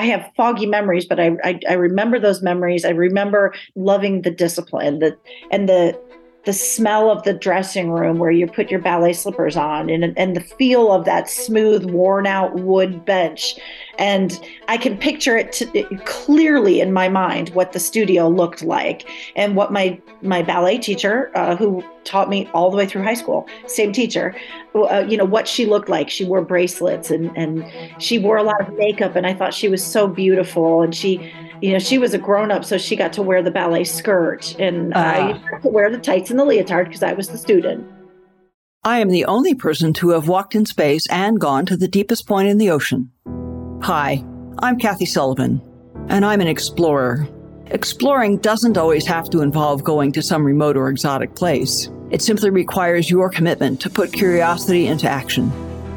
I have foggy memories, but I, I, I remember those memories. I remember loving the discipline, the and the the smell of the dressing room where you put your ballet slippers on and, and the feel of that smooth worn out wood bench. And i can picture it to, clearly in my mind what the studio looked like. And what my my ballet teacher uh, who taught me all the way through high school same teacher uh, you know what she looked like. She wore bracelets and and she wore a lot of makeup and i thought she was so beautiful. And she you know, she was a grown up, so she got to wear the ballet skirt, and uh, I got ah. to wear the tights and the leotard because I was the student. I am the only person to have walked in space and gone to the deepest point in the ocean. Hi, I'm Kathy Sullivan, and I'm an explorer. Exploring doesn't always have to involve going to some remote or exotic place. It simply requires your commitment to put curiosity into action.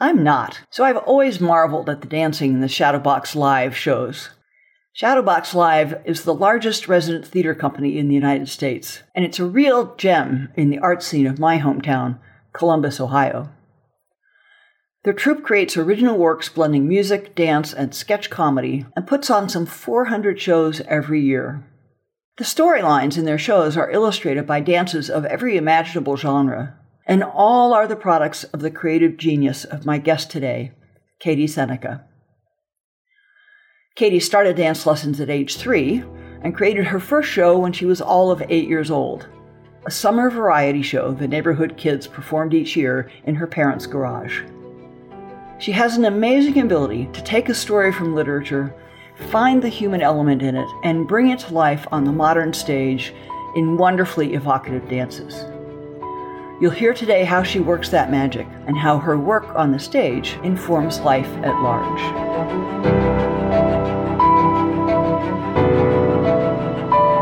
I'm not, so I've always marveled at the dancing in the Shadowbox Live shows. Shadowbox Live is the largest resident theater company in the United States, and it's a real gem in the art scene of my hometown, Columbus, Ohio. Their troupe creates original works blending music, dance, and sketch comedy, and puts on some 400 shows every year. The storylines in their shows are illustrated by dances of every imaginable genre, and all are the products of the creative genius of my guest today, Katy Psenicka. Katy started dance lessons at age three and created her first show when she was all of eight years old, a summer variety show the neighborhood kids performed each year in her parents' garage. She has an amazing ability to take a story from literature, find the human element in it, and bring it to life on the modern stage in wonderfully evocative dances. You'll hear today how she works that magic and how her work on the stage informs life at large.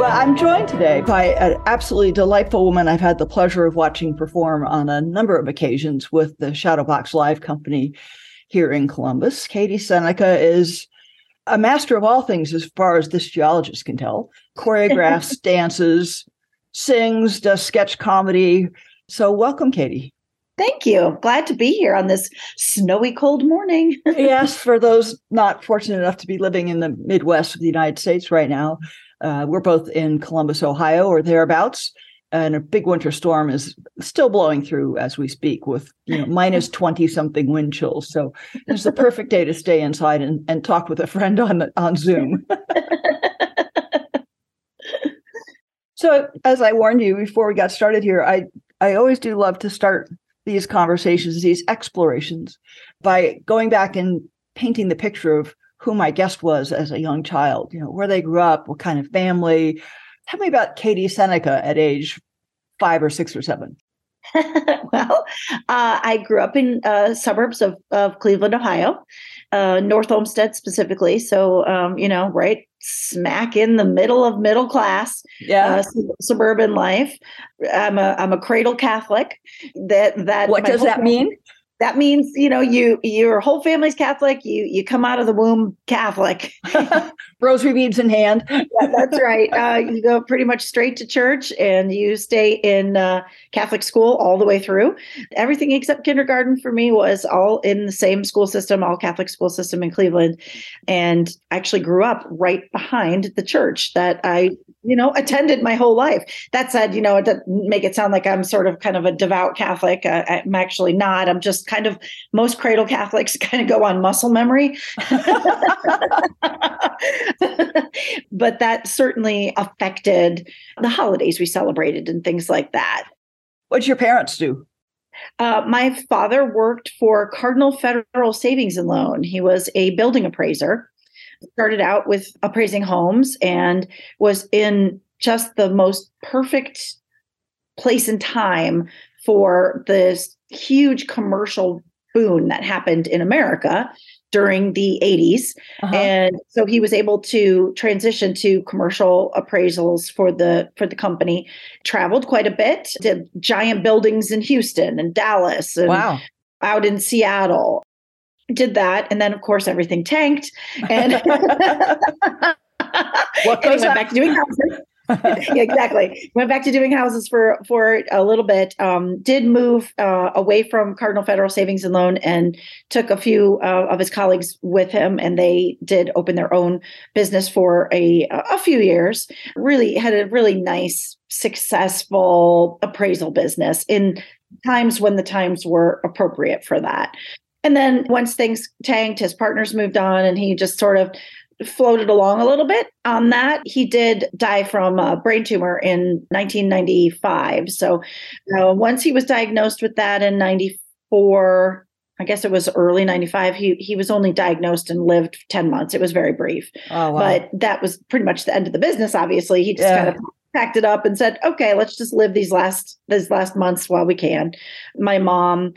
Well, I'm joined today by an absolutely delightful woman I've had the pleasure of watching perform on a number of occasions with the Shadowbox Live Company here in Columbus. Katy Psenicka is a master of all things as far as this geologist can tell choreographs, dances, sings, does sketch comedy, so, welcome, Katy. Thank you. Glad to be here on this snowy, cold morning. yes, for those not fortunate enough to be living in the Midwest of the United States right now, uh, we're both in Columbus, Ohio, or thereabouts, and a big winter storm is still blowing through as we speak, with you know minus twenty something wind chills. So it's the perfect day to stay inside and, and talk with a friend on on Zoom. so, as I warned you before we got started here, I I always do love to start these conversations, these explorations, by going back and painting the picture of who my guest was as a young child, you know, where they grew up, what kind of family. Tell me about Katy Psenicka at age five or six or seven. well, uh, I grew up in uh, suburbs of, of Cleveland, Ohio, uh, North Olmsted specifically. So, um, you know, right smack in the middle of middle class yeah. Uh, suburban life. I'm a I'm a cradle Catholic. That that what does that mean? that means you know you your whole family's catholic you you come out of the womb catholic rosary beads in hand. Yeah, that's right. Uh, you go pretty much straight to church and you stay in uh, catholic school all the way through. Everything except kindergarten for me was all in the same school system all catholic school system in cleveland. And actually grew up right behind the church that i you know attended my whole life. That said you know doesn't make it sound like i'm sort of kind of a devout catholic. Uh, i'm actually not. I'm just kind of most cradle Catholics kind of go on muscle memory. but that certainly affected the holidays we celebrated and things like that. What did your parents do? Uh, my father worked for Cardinal Federal Savings and Loan. He was a building appraiser. Started out with appraising homes and was in just the most perfect place and time for this huge commercial boon that happened in America during the 80s uh-huh. and so he was able to transition to commercial appraisals for the for the company. Traveled quite a bit did giant buildings in Houston and Dallas and wow. out in Seattle. Did that and then of course everything tanked. And what goes went back to doing houses exactly. Went back to doing houses for for a little bit. Um, did move uh, away from Cardinal Federal Savings and Loan and took a few uh, of his colleagues with him, and they did open their own business for a a few years. Really had a really nice, successful appraisal business in times when the times were appropriate for that. And then once things tanked, his partners moved on, and he just sort of floated along a little bit on that. He did die from a brain tumor in 1995. So uh, once he was diagnosed with that in 94, I guess it was early 95, he, he was only diagnosed and lived 10 months. It was very brief. Oh, wow. But that was pretty much the end of the business, obviously. He just yeah. kind of packed it up and said, okay, let's just live these last these last months while we can. My mom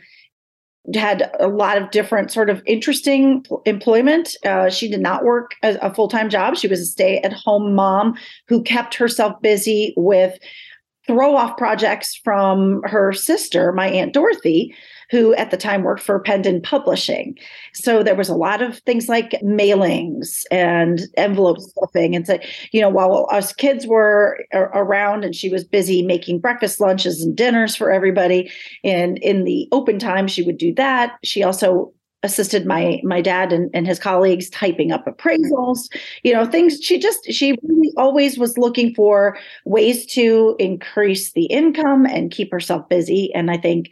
had a lot of different sort of interesting employment. Uh, she did not work a full time job. She was a stay at home mom who kept herself busy with throw off projects from her sister, my Aunt Dorothy, who at the time worked for Penton Publishing. So there was a lot of things like mailings and envelope stuffing. And so, you know, while us kids were around and she was busy making breakfast, lunches, and dinners for everybody, and in the open time, she would do that. She also assisted my my dad and, and his colleagues typing up appraisals you know things she just she really always was looking for ways to increase the income and keep herself busy and i think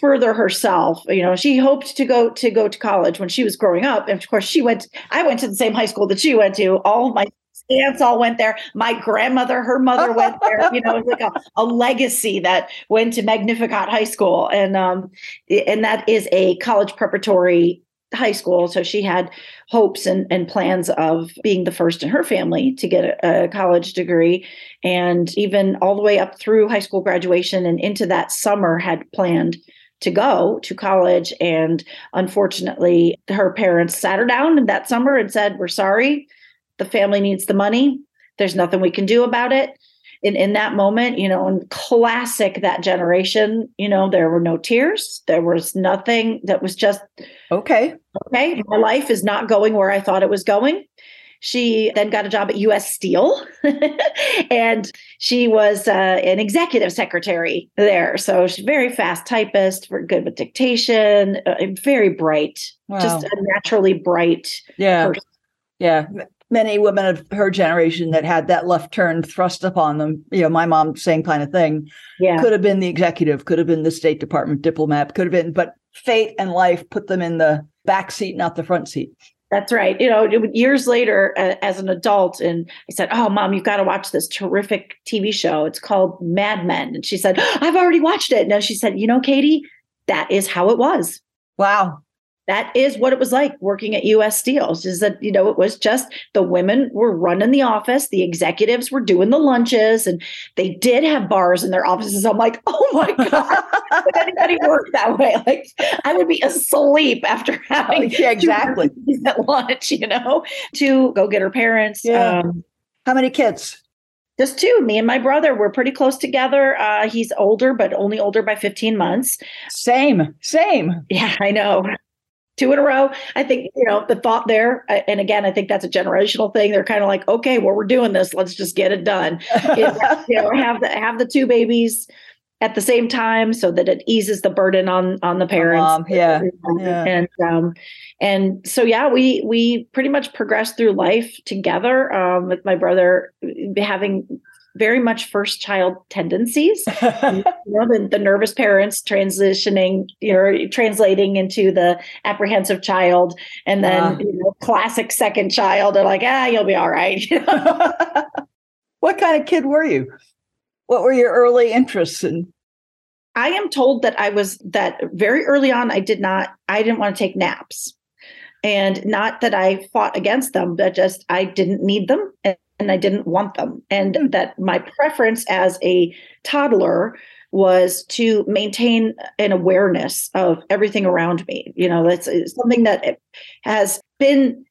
further herself you know she hoped to go to go to college when she was growing up. And of course she went i went to the same high school that she went to. All my aunts all went there. My grandmother her mother went there. You know it's like a, a legacy that went to magnificat high school. And um and that is a college preparatory high school. So she had hopes and, and plans of being the first in her family to get a, a, college degree. And even all the way up through high school graduation and into that summer had planned to go to college. And unfortunately, her parents sat her down in that summer and said, We're sorry. The family needs the money. There's nothing we can do about it in, in that moment, you know, and classic that generation, you know, there were no tears. There was nothing that was just okay. Okay. My life is not going where I thought it was going. She then got a job at US Steel and she was uh, an executive secretary there. So she's very fast typist, very good with dictation, uh, very bright, wow. just a naturally bright yeah. Person. Yeah many women of her generation that had that left turn thrust upon them. You know, my mom, same kind of thing. Yeah. Could have been the executive, could have been the State Department diplomat, could have been, but fate and life put them in the back seat, not the front seat. That's right. You know, years later, uh, as an adult, and I said, "Oh, mom, you've got to watch this terrific TV show. It's called Mad Men." And she said, "I've already watched it." And she said, "You know, Katy, that is how it was." Wow that is what it was like working at US Steels is that you know it was just the women were running the office the executives were doing the lunches and they did have bars in their offices. I'm like oh my god would anybody work that way? Like I would be asleep after having yeah, exactly. at lunch you know to go get her parents yeah. Um, how many kids? just two. Me and my brother we're pretty close together. Uh, he's older but only older by 15 months. Same same. Yeah i know two in a row. I think, you know, the thought there, and again, I think that's a generational thing. They're kind of like, okay, well, we're doing this. Let's just get it done. You know, have the have the two babies at the same time so that it eases the burden on on the parents. Mom, yeah. yeah. And um and so yeah, we we pretty much progressed through life together um with my brother having very much first child tendencies. you know, the, the, nervous parents transitioning, you know, translating into the apprehensive child, and then uh, you know, classic second child are like, ah, you'll be all right. what kind of kid were you? What were your early interests in? I am told that I was that very early on. I did not. I didn't want to take naps and not that I fought against them, but just I didn't need them and, I didn't want them. And hmm. that my preference as a toddler was to maintain an awareness of everything around me. You know, that's something that has been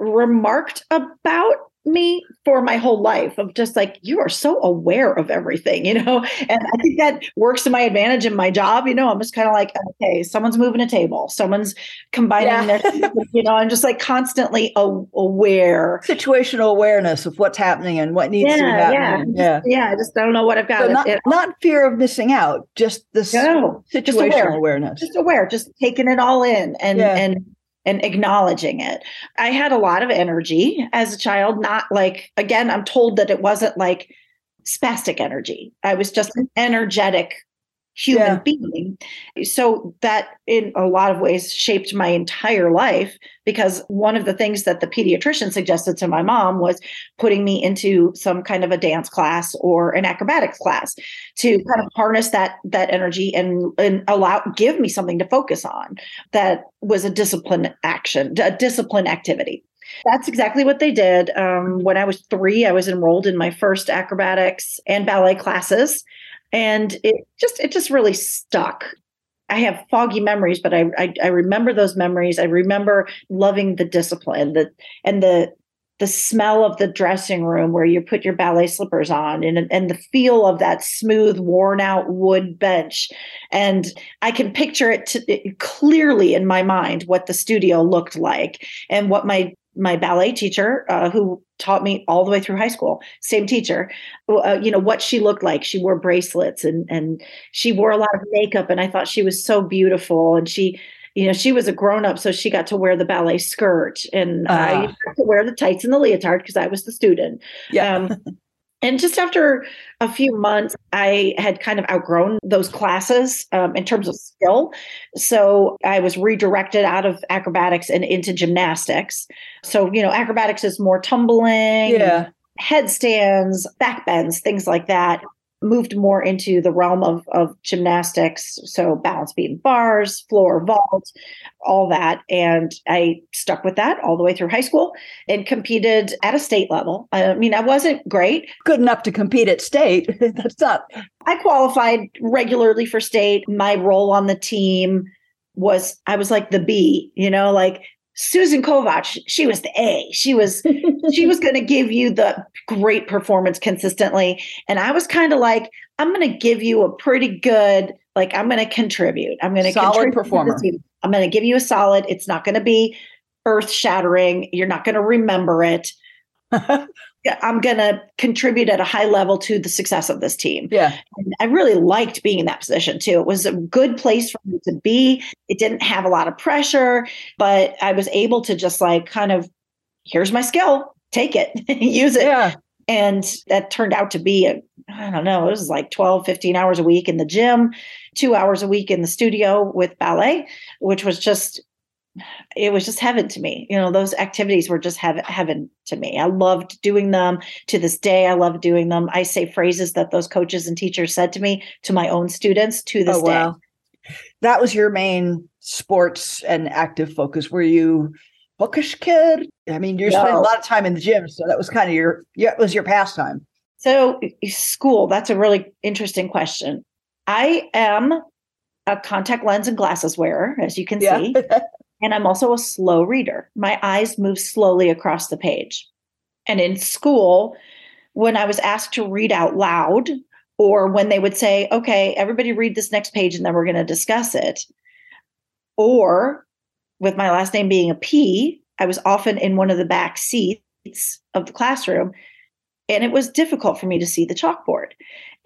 remarked about me for my whole life of just like you are so aware of everything you know? And i think that works to my advantage in my job you know? I'm just kind of like okay someone's moving a table. Someone's combining yeah. their you know? I'm just like constantly aware. Situational awareness of what's happening and what needs yeah, to be happening yeah. yeah. yeah i just don't know what i've got so not, it, not fear of missing out just this no, situational just aware. awareness. Just aware just taking it all in and yeah. and and acknowledging it. I had a lot of energy as a child, not like, again, I'm told that it wasn't like spastic energy. I was just an energetic human yeah. being. So that in a lot of ways shaped my entire life because one of the things that the pediatrician suggested to my mom was putting me into some kind of a dance class or an acrobatics class to kind of harness that that energy and and allow give me something to focus on that was a discipline action, a discipline activity. That's exactly what they did. Um, when I was three, I was enrolled in my first acrobatics and ballet classes and it just it just really stuck I have foggy memories, but I, I, I remember those memories. I remember loving the discipline, the and the the smell of the dressing room where you put your ballet slippers on, and and the feel of that smooth, worn out wood bench, and I can picture it, to, it clearly in my mind what the studio looked like and what my my ballet teacher uh, who taught me all the way through high school same teacher uh, you know what she looked like she wore bracelets and and she wore a lot of makeup and i thought she was so beautiful and she you know she was a grown up so she got to wear the ballet skirt and uh. i ah. got to wear the tights and the leotard because i was the student yeah um, And just after a few months, I had kind of outgrown those classes um, in terms of skill. So I was redirected out of acrobatics and into gymnastics. So, you know, acrobatics is more tumbling, yeah. headstands, back bends, things like that moved more into the realm of, of gymnastics. So balance beam bars floor vault all that. And i stuck with that all the way through high school and competed at a state level. I mean i wasn't great. Good enough to compete at state. That's not i qualified regularly for state. My role on the team was i was like the b you know like Susan Kovac, she was the A. She was she was going to give you the great performance consistently, and I was kind of like, I'm going to give you a pretty good, like I'm going to contribute. I'm going to solid performer. I'm going to give you a solid. It's not going to be earth shattering. You're not going to remember it. I'm going to contribute at a high level to the success of this team. Yeah. And I really liked being in that position too. It was a good place for me to be. It didn't have a lot of pressure, but I was able to just like kind of, here's my skill, take it, use it. Yeah. And that turned out to be, a, I don't know, it was like 12, 15 hours a week in the gym, two hours a week in the studio with ballet, which was just it was just heaven to me. You know, those activities were just heaven, heaven to me. I loved doing them to this day. I love doing them. I say phrases that those coaches and teachers said to me to my own students to this oh, wow. day. That was your main sports and active focus. Were you bookish kid? I mean, you're no. spending a lot of time in the gym, so that was kind of your yeah, it was your pastime. So school, that's a really interesting question. I am a contact lens and glasses wearer, as you can yeah. see. And I'm also a slow reader. My eyes move slowly across the page. And in school, when I was asked to read out loud, or when they would say, okay, everybody read this next page and then we're going to discuss it. Or with my last name being a P, I was often in one of the back seats of the classroom. And it was difficult for me to see the chalkboard.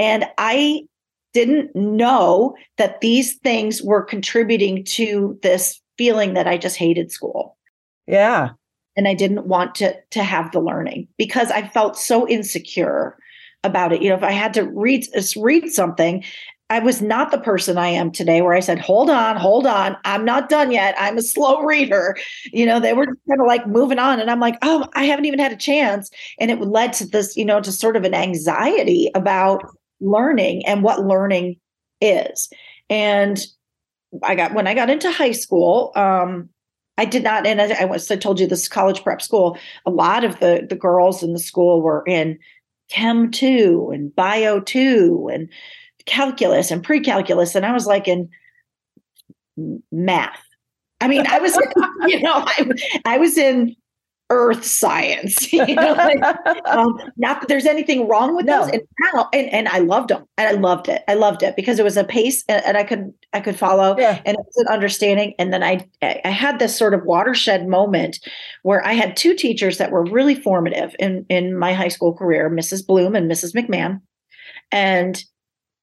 And I didn't know that these things were contributing to this feeling that I just hated school. Yeah. And I didn't want to to have the learning because I felt so insecure about it. You know, if I had to read read something, I was not the person I am today where I said, hold on, hold on, I'm not done yet. I'm a slow reader. You know, they were kind of like moving on. And I'm like, oh, I haven't even had a chance. And it led to this, you know, to sort of an anxiety about learning and what learning is. And I got, when I got into high school, um, I did not, and I, I was, I told you this college prep school, a lot of the, the girls in the school were in Chem 2 and Bio 2 and calculus and pre-calculus and i was like in math. I mean i was you know I, I was in earth science you know like, um, not that there's anything wrong with no. those and, now, and, and i loved them and i loved it i loved it because it was a pace and, and i could i could follow yeah. and it was an understanding and then i i had this sort of watershed moment where i had two teachers that were really formative in in my high school career mrs bloom and mrs mcmahon and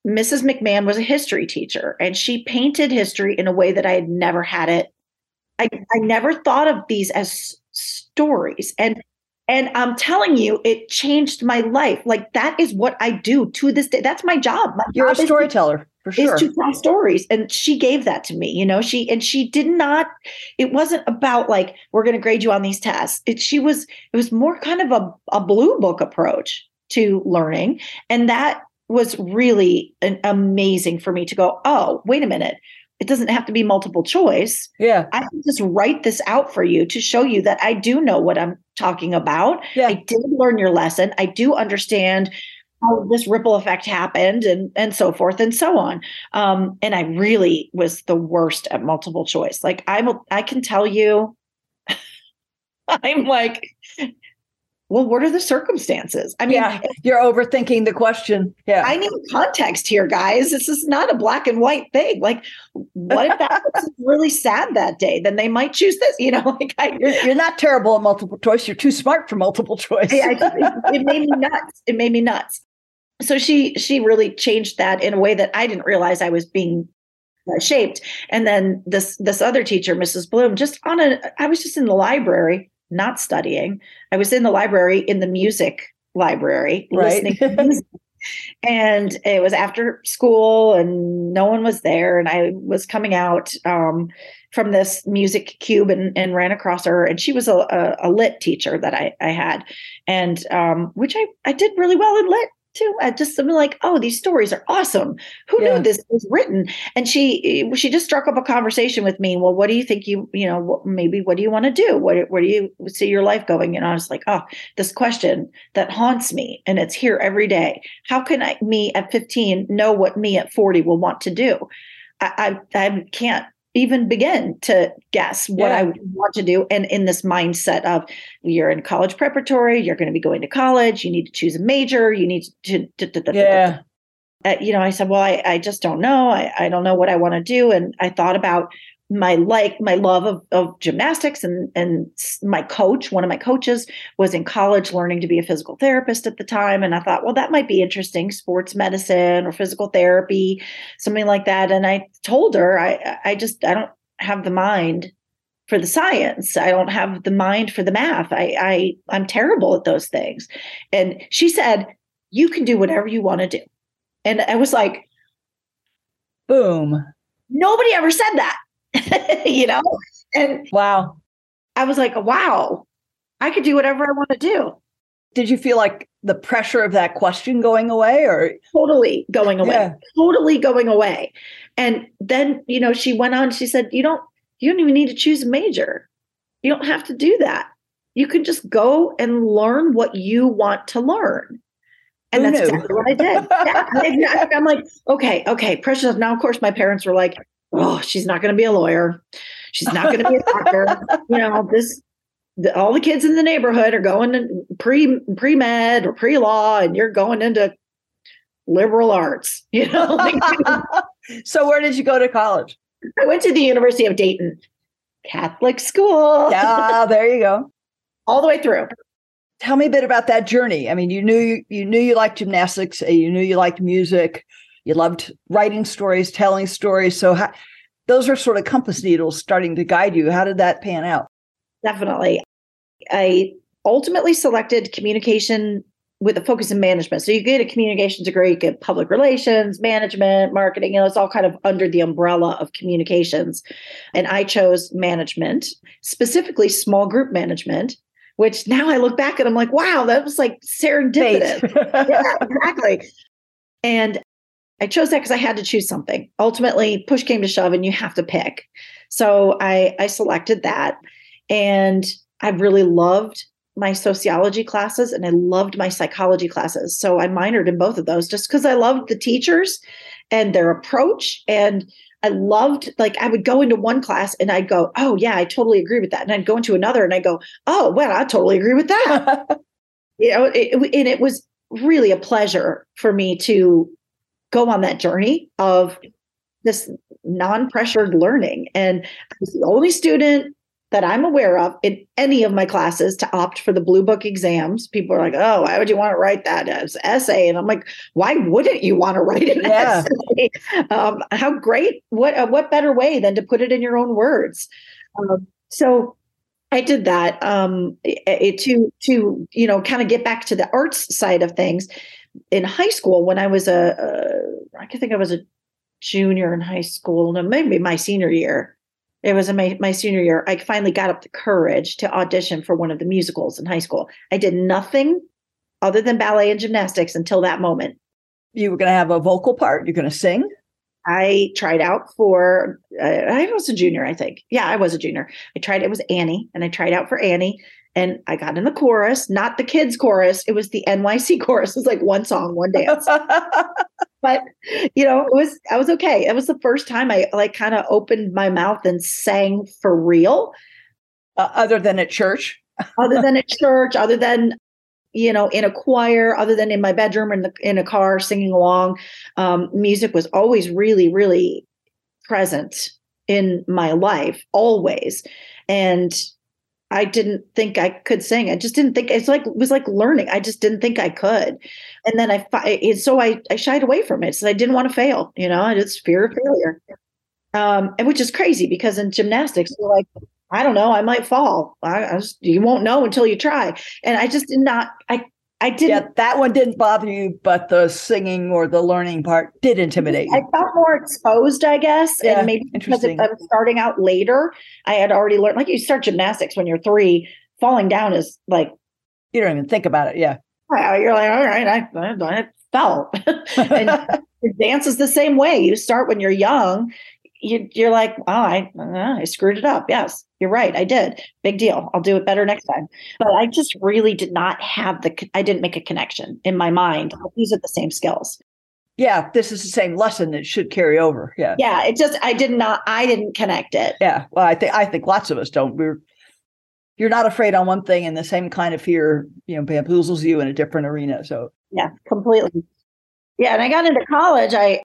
Mrs. McMahon was a history teacher and she painted history in a way that I had never had it. I, I never thought of these as stories. And and I'm telling you, it changed my life. Like that is what I do to this day. That's my job. My You're job a storyteller. For sure. Is to tell stories. And she gave that to me, you know, she, and she did not, it wasn't about like, we're going to grade you on these tests. It, she was, it was more kind of a, a blue book approach to learning. And that was really an amazing for me to go, oh, wait a minute. It doesn't have to be multiple choice. Yeah. I can just write this out for you to show you that I do know what I'm talking about. Yeah. I did learn your lesson. I do understand how this ripple effect happened and and so forth and so on. Um, and I really was the worst at multiple choice. Like I'm I can tell you I'm like well, what are the circumstances? I mean, yeah, you're overthinking the question. Yeah. I need context here, guys. This is not a black and white thing. Like, what if that person's really sad that day? Then they might choose this. You know, like I, you're, you're not terrible at multiple choice. You're too smart for multiple choice. I, I, it made me nuts. It made me nuts. So she she really changed that in a way that I didn't realize I was being uh, shaped. And then this this other teacher, Mrs. Bloom, just on a I was just in the library not studying. I was in the library in the music library right. listening and it was after school and no one was there. And i was coming out um, from this music cube and, and, ran across her. And she was a, a, a lit teacher that i, I had. And um, which I, I did really well in lit too. I uh, just I'm like, oh, these stories are awesome. Who yeah. knew this was written? And she eh, she just struck up a conversation with me. Well, what do you think you you know what, maybe what do you want to do? What where do you see your life going? And I was like, oh, this question that haunts me, and it's here every day. How can I me at 15 know what me at 40 will want to do? I, I, I can't even begin to guess what yeah. I want to do. And in this mindset of you're in college preparatory, you're going to be going to college, you need to choose a major, you need to, yeah. Uh, you know, I said, well, I, I just don't know. I, I don't know what I want to do. And I thought about my like my love of, of gymnastics and and my coach one of my coaches was in college learning to be a physical therapist at the time. And i thought well that might be interesting sports medicine or physical therapy something like that. And i told her i i just i don't have the mind for the science. I don't have the mind for the math. I i i'm terrible at those things. And she said you can do whatever you want to do. And i was like boom. Nobody ever said that you know? And wow. I was like, wow, I could do whatever I want to do. Did you feel like the pressure of that question going away or totally going away? Yeah. Totally going away. And then, you know, she went on, she said, You don't you don't even need to choose a major. You don't have to do that. You can just go and learn what you want to learn. And Who that's knew? exactly what I did. yeah, I'm like, okay, okay, precious. Now, of course, my parents were like, oh, she's not going to be a lawyer. She's not going to be a doctor. you know, this the, all the kids in the neighborhood are going to pre pre med or pre law, and you're going into liberal arts. You know. so where did you go to college? I went to the University of Dayton, Catholic school. Yeah, there you go. all the way through. Tell me a bit about that journey. I mean, you knew you, you knew you liked gymnastics, uh, you knew you liked music you loved writing stories, telling stories. So how, those are sort of compass needles starting to guide you. How did that pan out? Definitely. I ultimately selected communication with a focus in management. So you get a communications degree, you get public relations, management, marketing, you know, it's all kind of under the umbrella of communications. And I chose management, specifically small group management, which now I look back and I'm like, wow, that was like serendipitous. yeah, exactly. And I chose that because I had to choose something. Ultimately, push came to shove and you have to pick. So I I selected that. And I really loved my sociology classes and I loved my psychology classes. So I minored in both of those just because I loved the teachers and their approach. And I loved, like, I would go into one class and I'd go, oh, yeah, I totally agree with that. And I'd go into another and I go, oh, well, I totally agree with that. you know, it, it, and it was really a pleasure for me to go on that journey of this non-pressured learning and i was the only student that I'm aware of in any of my classes to opt for the blue book exams. People are like, oh, why would you want to write that as essay? And I'm like, why wouldn't you want to write an yeah. essay? Um, how great! What uh, what better way than to put it in your own words? Um, so I did that um, it, to to you know kind of get back to the arts side of things. In high school, when I was a, a I think I was a junior in high school, no, maybe my senior year. It was my, my senior year i finally got up the courage to audition for one of the musicals in high school. I did nothing other than ballet and gymnastics until that moment. You were going to have a vocal part you're going to sing? I tried out for uh, i was a junior i think. Yeah i was a junior. I tried it was annie and i tried out for annie and I got in the chorus, not the kids chorus. It was the NYC chorus. It was like one song, one dance. but you know, it was I was okay. It was the first time I like kind of opened my mouth and sang for real. Uh, other than at church. other than at church, other than you know, in a choir, other than in my bedroom in the in a car singing along. Um, music was always really, really present in my life, always. And I didn't think I could sing. I just didn't think it's like it was like learning. I just didn't think I could. And then I so I I shied away from it. So I didn't want to fail. You know, I just fear of failure. Um, and which is crazy because in gymnastics, you're like, I don't know, I might fall. I, I just, you won't know until you try. And I just did not. I I didn't. Yeah, that one didn't bother you, but the singing or the learning part did intimidate you. I felt more exposed, I guess, yeah, and maybe because if I was starting out later, I had already learned. Like you start gymnastics when you're three, falling down is like you don't even think about it. Yeah, you're like, all right, I, I, I fell. and dance is the same way. You start when you're young, you, you're like, oh, I, uh, I screwed it up. Yes, you're right. I did. Big deal. I'll do it better next time. But I just really did not have the, I didn't make a connection in my mind. These are the same skills. Yeah, this is the same lesson that should carry over. Yeah. Yeah. It just, I did not, I didn't connect it. Yeah. Well, I think, I think lots of us don't. We're, you're not afraid on one thing and the same kind of fear, you know, bamboozles you in a different arena. So, yeah, completely. Yeah. And I got into college. I,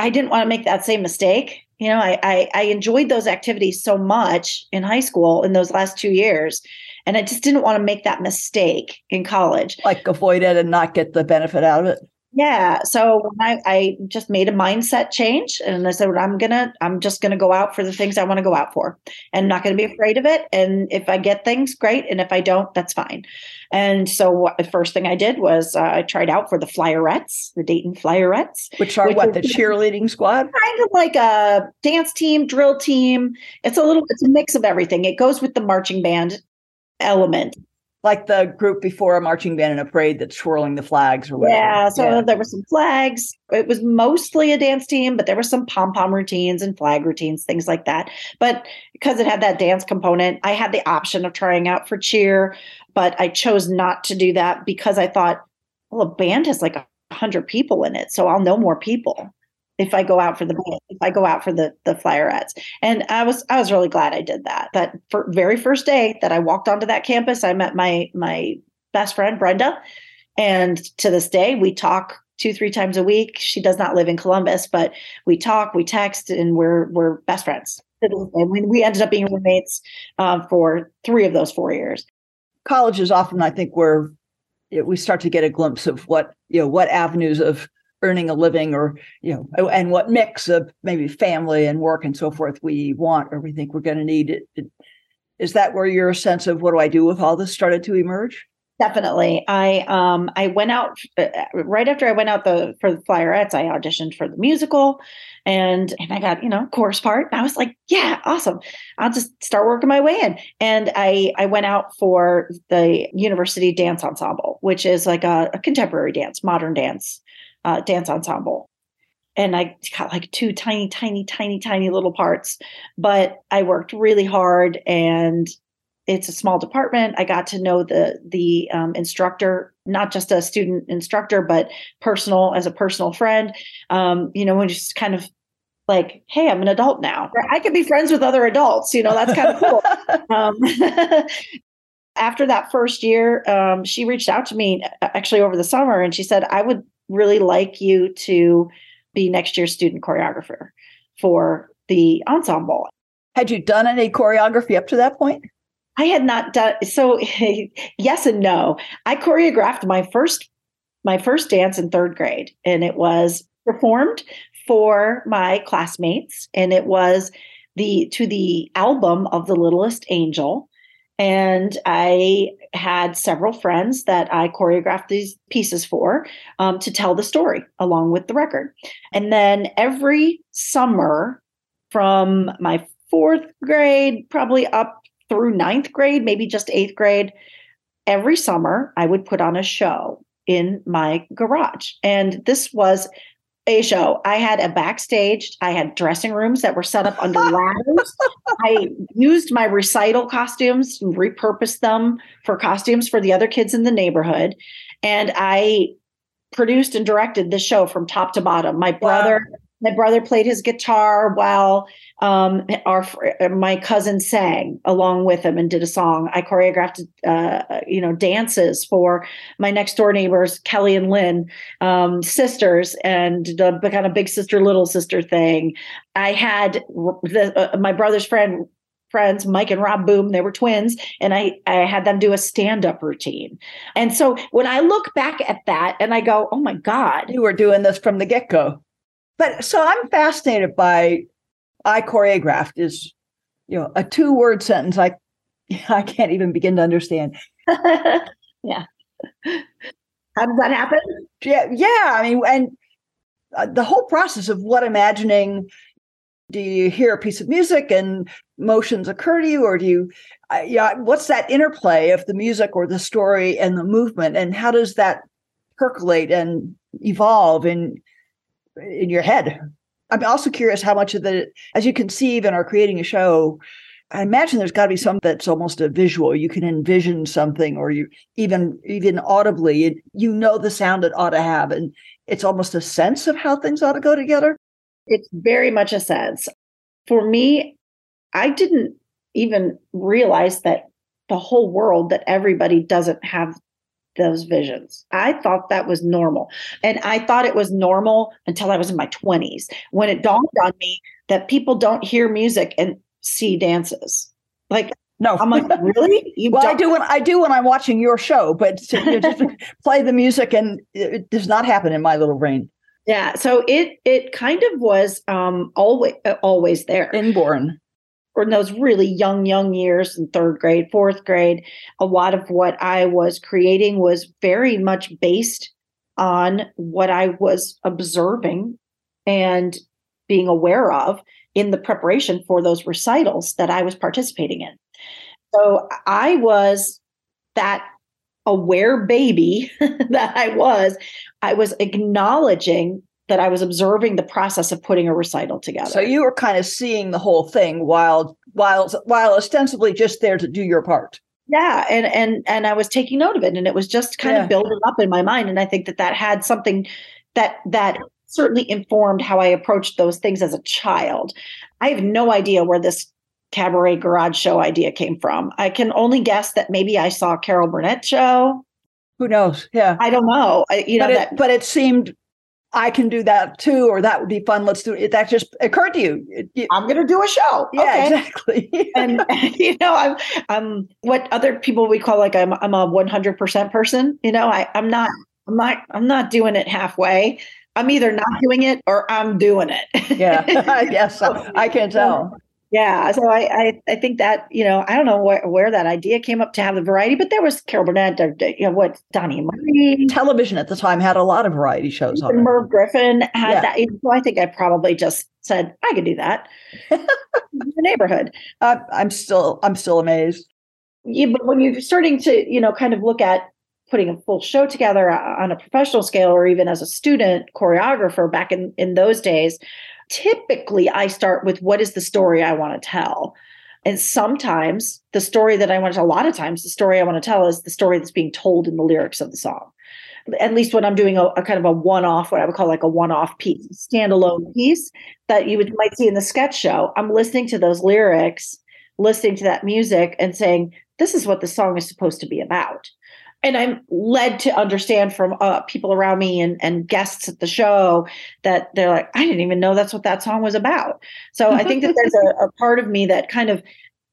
I didn't want to make that same mistake you know I, I, I enjoyed those activities so much in high school in those last two years and i just didn't want to make that mistake in college. Like avoid it and not get the benefit out of it yeah so I, I just made a mindset change and i said i'm gonna i'm just gonna go out for the things i want to go out for and I'm not gonna be afraid of it. And if i get things great. And if i don't that's fine. And so what, the first thing i did was uh, i tried out for the flyerettes the dayton flyerettes which are which what the cheerleading squad? kind of like a dance team drill team. It's a little it's a mix of everything. It goes with the marching band element like the group before a marching band in a parade that's swirling the flags or whatever. Yeah, so yeah. there were some flags. It was mostly a dance team, but there were some pom pom routines and flag routines, things like that. But because it had that dance component, I had the option of trying out for cheer, but I chose not to do that because I thought, well, a band has like a hundred people in it, so I'll know more people if I go out for the if I go out for the the flyerettes. And I was I was really glad I did that. That for very first day that I walked onto that campus, I met my my best friend Brenda, and to this day we talk two three times a week. She does not live in Columbus, but we talk, we text, and we're we're best friends. And we, we ended up being roommates uh, for three of those four years. College is often, I think, where we start to get a glimpse of what you know what avenues of earning a living or you know and what mix of maybe family and work and so forth we want or we think we're going to need it, is that where your sense of what do i do with all this started to emerge Definitely. I um I went out uh, right after I went out the for the flyerettes. I auditioned for the musical, and and I got you know chorus part. And I was like, yeah, awesome. I'll just start working my way in. And I I went out for the University Dance Ensemble, which is like a, a contemporary dance, modern dance, uh, dance ensemble. And I got like two tiny, tiny, tiny, tiny little parts, but I worked really hard and it's a small department. I got to know the the um, instructor, not just a student instructor, but personal as a personal friend. Um, you know, and just kind of like, hey, I'm an adult now. I could be friends with other adults. You know, that's kind of cool. um, after that first year, um, she reached out to me actually over the summer, and she said, I would really like you to be next year's student choreographer for the ensemble. Had you done any choreography up to that point? I had not done so yes and no. I choreographed my first my first dance in 3rd grade and it was performed for my classmates and it was the to the album of the littlest angel and I had several friends that I choreographed these pieces for um, to tell the story along with the record. And then every summer from my fourth grade, probably up through ninth grade, maybe just eighth grade, every summer I would put on a show in my garage. And this was a show. I had a backstage, I had dressing rooms that were set up under ladders. I used my recital costumes and repurposed them for costumes for the other kids in the neighborhood. And I produced and directed the show from top to bottom. My brother wow my brother played his guitar while um, our my cousin sang along with him and did a song. I choreographed, uh, you know, dances for my next door neighbors, Kelly and Lynn, um, sisters, and the kind of big sister, little sister thing. I had the, uh, my brother's friend friends, Mike and Rob Boom, they were twins, and I, I had them do a stand up routine. And so when I look back at that and I go, oh my God. You were doing this from the get go. But so I'm fascinated by I choreographed is, you know, a two word sentence. I I can't even begin to understand. yeah. How does that happen? Yeah, yeah. I mean, and uh, the whole process of what imagining. Do you hear a piece of music and motions occur to you, or do you? Uh, yeah, what's that interplay of the music or the story and the movement, and how does that percolate and evolve in in your head. I'm also curious how much of the, as you conceive and are creating a show, I imagine there's got to be some that's almost a visual. You can envision something, or you even even audibly, you know the sound it ought to have, and it's almost a sense of how things ought to go together. It's very much a sense. For me, I didn't even realize that the whole world that everybody doesn't have those visions. I thought that was normal. And I thought it was normal until I was in my 20s when it dawned on me that people don't hear music and see dances. Like, no, I'm like, really? You well, don't? I do when I do when I'm watching your show, but to, just play the music and it does not happen in my little brain. Yeah, so it it kind of was um always always there. Inborn or in those really young, young years in third grade, fourth grade, a lot of what I was creating was very much based on what I was observing and being aware of in the preparation for those recitals that I was participating in. So I was that aware baby that I was, I was acknowledging that I was observing the process of putting a recital together. So you were kind of seeing the whole thing while while while ostensibly just there to do your part. Yeah, and and and I was taking note of it, and it was just kind yeah. of building up in my mind, and I think that that had something that that certainly informed how I approached those things as a child. I have no idea where this cabaret garage show idea came from. I can only guess that maybe I saw Carol Burnett show. Who knows? Yeah, I don't know. I, you but know, it, that, but it seemed I can do that too, or that would be fun. Let's do it. That just occurred to you. I'm going to do a show. Yeah, okay. exactly. and you know, I'm I'm what other people we call like I'm I'm a 100 percent person. You know, I I'm not I'm not I'm not doing it halfway. I'm either not doing it or I'm doing it. yeah, I guess so. I can tell. Yeah, so I, I, I think that you know I don't know where, where that idea came up to have the variety, but there was Carol Burnett, you know what Donnie and Marie. Television at the time had a lot of variety shows on. Merv Griffin had yeah. that. So I think I probably just said I could do that. In the neighborhood. Uh, I'm still I'm still amazed. Yeah, but when you're starting to you know kind of look at putting a full show together on a professional scale or even as a student choreographer back in in those days typically I start with what is the story I want to tell. And sometimes the story that I want to, a lot of times, the story I want to tell is the story that's being told in the lyrics of the song. At least when I'm doing a, a kind of a one off, what I would call like a one off piece, standalone piece that you would might see in the sketch show. I'm listening to those lyrics, listening to that music, and saying, this is what the song is supposed to be about and I'm led to understand from uh, people around me and, and guests at the show that they're like, I didn't even know that's what that song was about. So I think that there's a, a part of me that kind of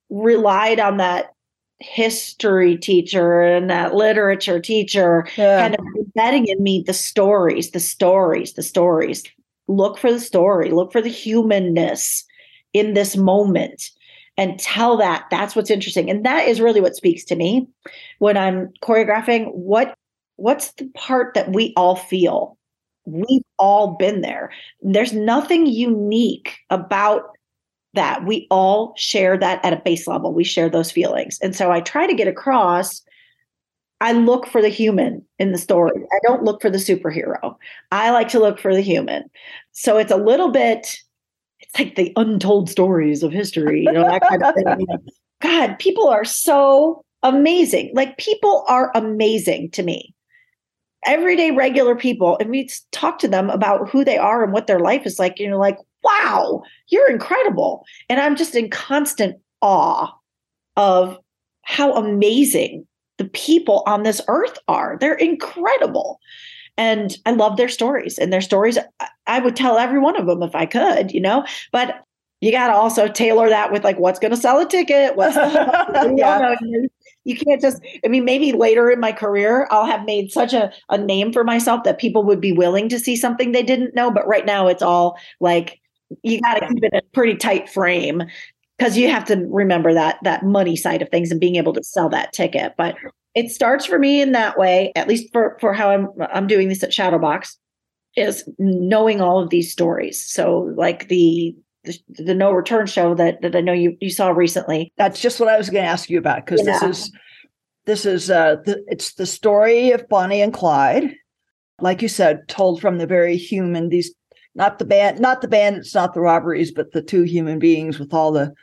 relied on that history teacher and that literature teacher yeah. kind of embedding in me the stories, the stories, the stories. Look for the story, look for the humanness in this moment and tell that that's what's interesting and that is really what speaks to me when i'm choreographing what what's the part that we all feel we've all been there there's nothing unique about that we all share that at a base level we share those feelings and so i try to get across I look for the human in the story. I don't look for the superhero. I like to look for the human. So it's a little bit it's like the untold stories of history, you know, that kind of thing. God, people are so amazing. Like people are amazing to me. Everyday regular people, and we talk to them about who they are and what their life is like. you're like, wow, you're incredible. And I'm just in constant awe of how amazing the people on this earth are. They're incredible and I love their stories and their stories. I would tell every one of them if I could, you know, but you got to also tailor that with like what's going to sell a ticket. What's yeah. you can't just, I mean, maybe later in my career, I'll have made such a, a name for myself that people would be willing to see something they didn't know. But right now it's all like, you got to keep it in a pretty tight frame because you have to remember that that money side of things and being able to sell that ticket. But it starts for me in that way, at least for, for how I'm I'm doing this at Shadowbox, is knowing all of these stories. So like the the, the no return show that that I know you you saw recently. That's just what I was going to ask you about because yeah. this is this is uh the, it's the story of Bonnie and Clyde, like you said, told from the very human these not the band not the bandits not the robberies but the two human beings with all the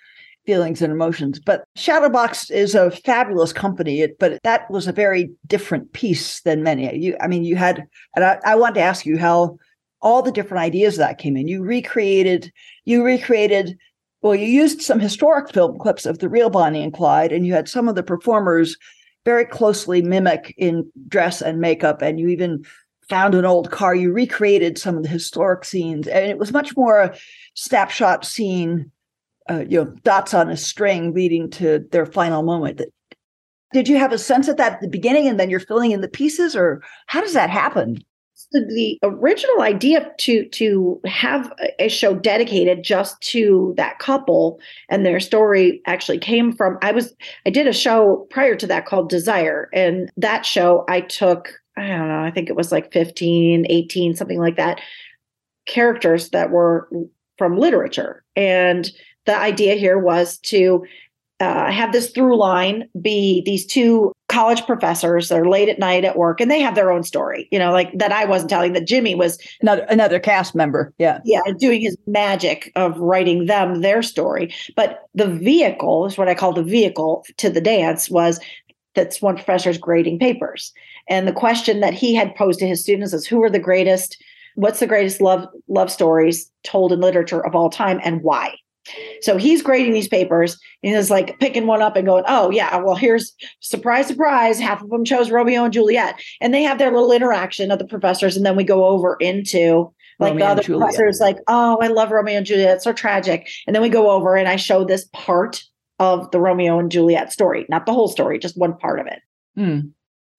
feelings and emotions. But Shadowbox is a fabulous company, but that was a very different piece than many. You, I mean, you had, and I, I want to ask you how all the different ideas that came in. You recreated, you recreated. Well, you used some historic film clips of the real Bonnie and Clyde, and you had some of the performers very closely mimic in dress and makeup, and you even found an old car. You recreated some of the historic scenes, and it was much more a snapshot scene uh, you know dots on a string leading to their final moment. Did you have a sense of that at the beginning and then you're filling in the pieces or how does that happen? The, the original idea to to have a show dedicated just to that couple and their story actually came from i was i did a show prior to that called desire and that show i took i don't know i think it was like 15 18 something like that characters that were from literature. And the idea here was to uh, have this through line be these two college professors that are late at night at work and they have their own story you know like that i wasn't telling that jimmy was another another cast member yeah. Yeah doing his magic of writing them their story. But the vehicle is what i call the vehicle to the dance was that's one professor's grading papers. And the question that he had posed to his students is who are the greatest what's the greatest love love stories told in literature of all time and why so he's grading these papers and he's like picking one up and going, Oh, yeah, well, here's surprise, surprise. Half of them chose Romeo and Juliet. And they have their little interaction of the professors. And then we go over into like Romeo the other professors, like, Oh, I love Romeo and Juliet. It's so tragic. And then we go over and I show this part of the Romeo and Juliet story, not the whole story, just one part of it. Mm.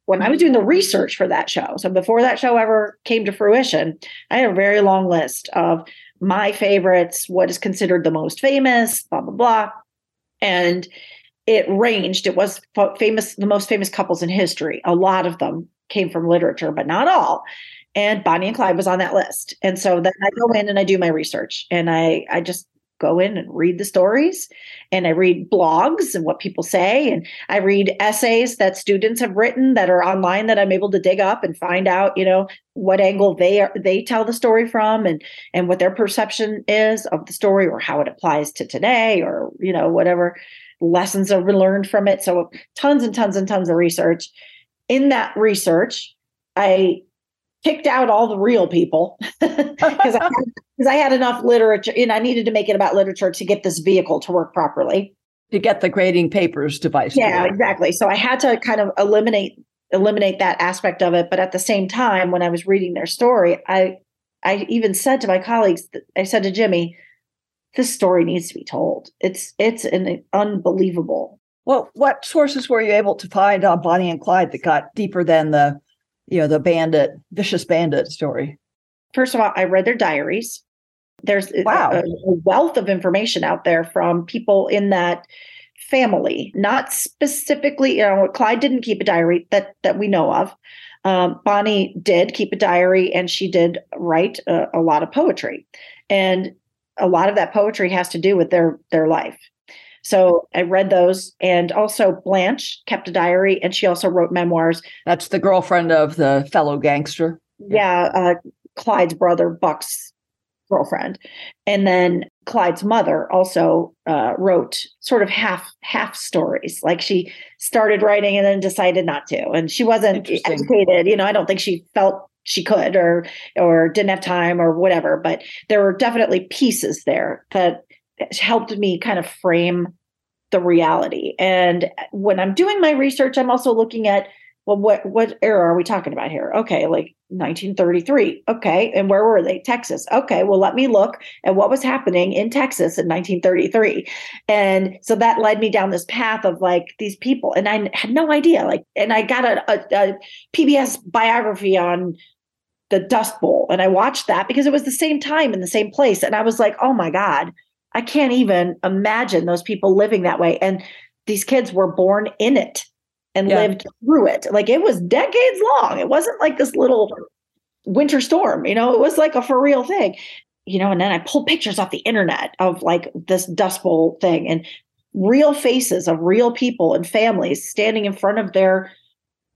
When I was doing the research for that show, so before that show ever came to fruition, I had a very long list of my favorites, what is considered the most famous, blah, blah, blah. And it ranged. It was famous, the most famous couples in history. A lot of them came from literature, but not all. And Bonnie and Clyde was on that list. And so then I go in and I do my research and I I just go in and read the stories and I read blogs and what people say and I read essays that students have written that are online that I'm able to dig up and find out, you know, what angle they are they tell the story from and and what their perception is of the story or how it applies to today or, you know, whatever lessons have been learned from it. So tons and tons and tons of research. In that research, I picked out all the real people because I, I, had enough literature and I needed to make it about literature to get this vehicle to work properly. To get the grading papers device. Yeah, exactly. So I had to kind of eliminate eliminate that aspect of it. But at the same time, when I was reading their story, I I even said to my colleagues, I said to Jimmy, this story needs to be told. It's it's an unbelievable. Well, what sources were you able to find on Bonnie and Clyde that got deeper than the you know, the bandit, vicious bandit story? First of all, I read their diaries. There's wow. a, a wealth of information out there from people in that family, not specifically, you know, Clyde didn't keep a diary that that we know of. Um, Bonnie did keep a diary and she did write a, a lot of poetry. And a lot of that poetry has to do with their their life. So I read those. And also, Blanche kept a diary and she also wrote memoirs. That's the girlfriend of the fellow gangster. Yeah. Uh, Clyde's brother, Buck's girlfriend. And then Clyde's mother also uh, wrote sort of half half stories. Like she started writing and then decided not to. And she wasn't educated. You know, I don't think she felt she could or or didn't have time or whatever. But there were definitely pieces there that helped me kind of frame the reality. And when I'm doing my research, I'm also looking at well, what what era are we talking about here? Okay, like 1933. Okay, and where were they? Texas. Okay, well, let me look at what was happening in Texas in 1933. And so that led me down this path of like these people, and I had no idea. Like, and I got a, a, a PBS biography on the Dust Bowl, and I watched that because it was the same time in the same place, and I was like, oh my god I can't even imagine those people living that way. And these kids were born in it and yeah. lived through it. Like it was decades long. It wasn't like this little winter storm, you know, it was like a for real thing. You know, and then I pulled pictures off the internet of like this Dust Bowl thing and real faces of real people and families standing in front of their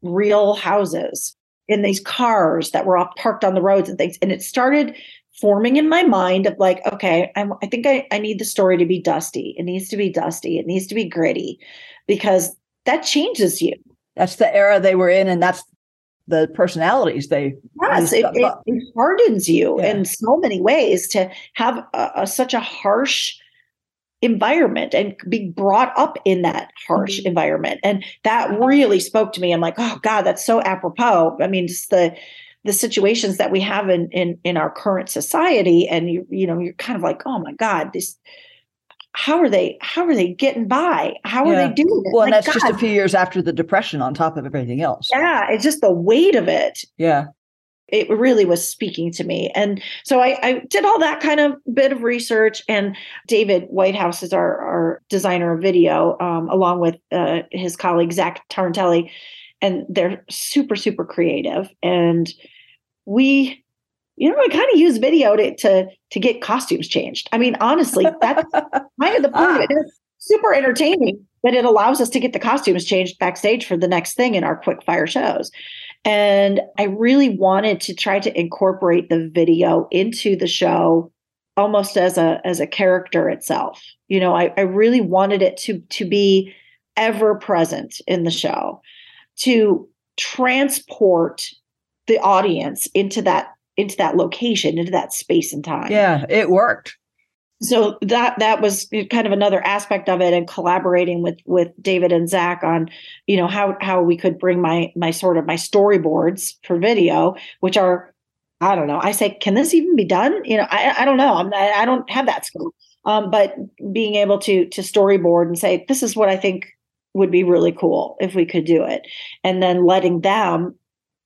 real houses in these cars that were all parked on the roads and things. And it started forming in my mind of like, okay, I'm, I think I, I need the story to be dusty. It needs to be dusty. It needs to be gritty because that changes you. That's the era they were in, and that's the personalities they. Yes, it, it, it, hardens you yeah. in so many ways to have a, a, such a harsh environment and be brought up in that harsh mm-hmm. environment, and that really spoke to me. I'm like, oh God, that's so apropos. I mean, just the the situations that we have in in in our current society and you you know you're kind of like oh my god this how are they how are they getting by? How yeah. are they doing it? Well and that's god. just a few years after the depression on top of everything else. Yeah it's just the weight of it. Yeah. It really was speaking to me. And so I, I did all that kind of bit of research and david whitehouse is our, our designer of video um, along with uh, his colleague zach tarantelli and they're super super creative. And we you know, I kind of use video to, to to get costumes changed. I mean, honestly, that's kind of the point ah. It's super entertaining, but it allows us to get the costumes changed backstage for the next thing in our quick fire shows. And I really wanted to try to incorporate the video into the show almost as a as a character itself. You know, I, I really wanted it to to be ever present in the show, to transport the audience into that into that location into that space and time. Yeah it worked. So that that was kind of another aspect of it and collaborating with with david and zach on you know how how we could bring my my sort of my storyboards for video which are i don't know i say can this even be done? You know i, I don't know. I'm I, I don't have that skill um, but being able to to storyboard and say this is what i think would be really cool if we could do it. And then letting them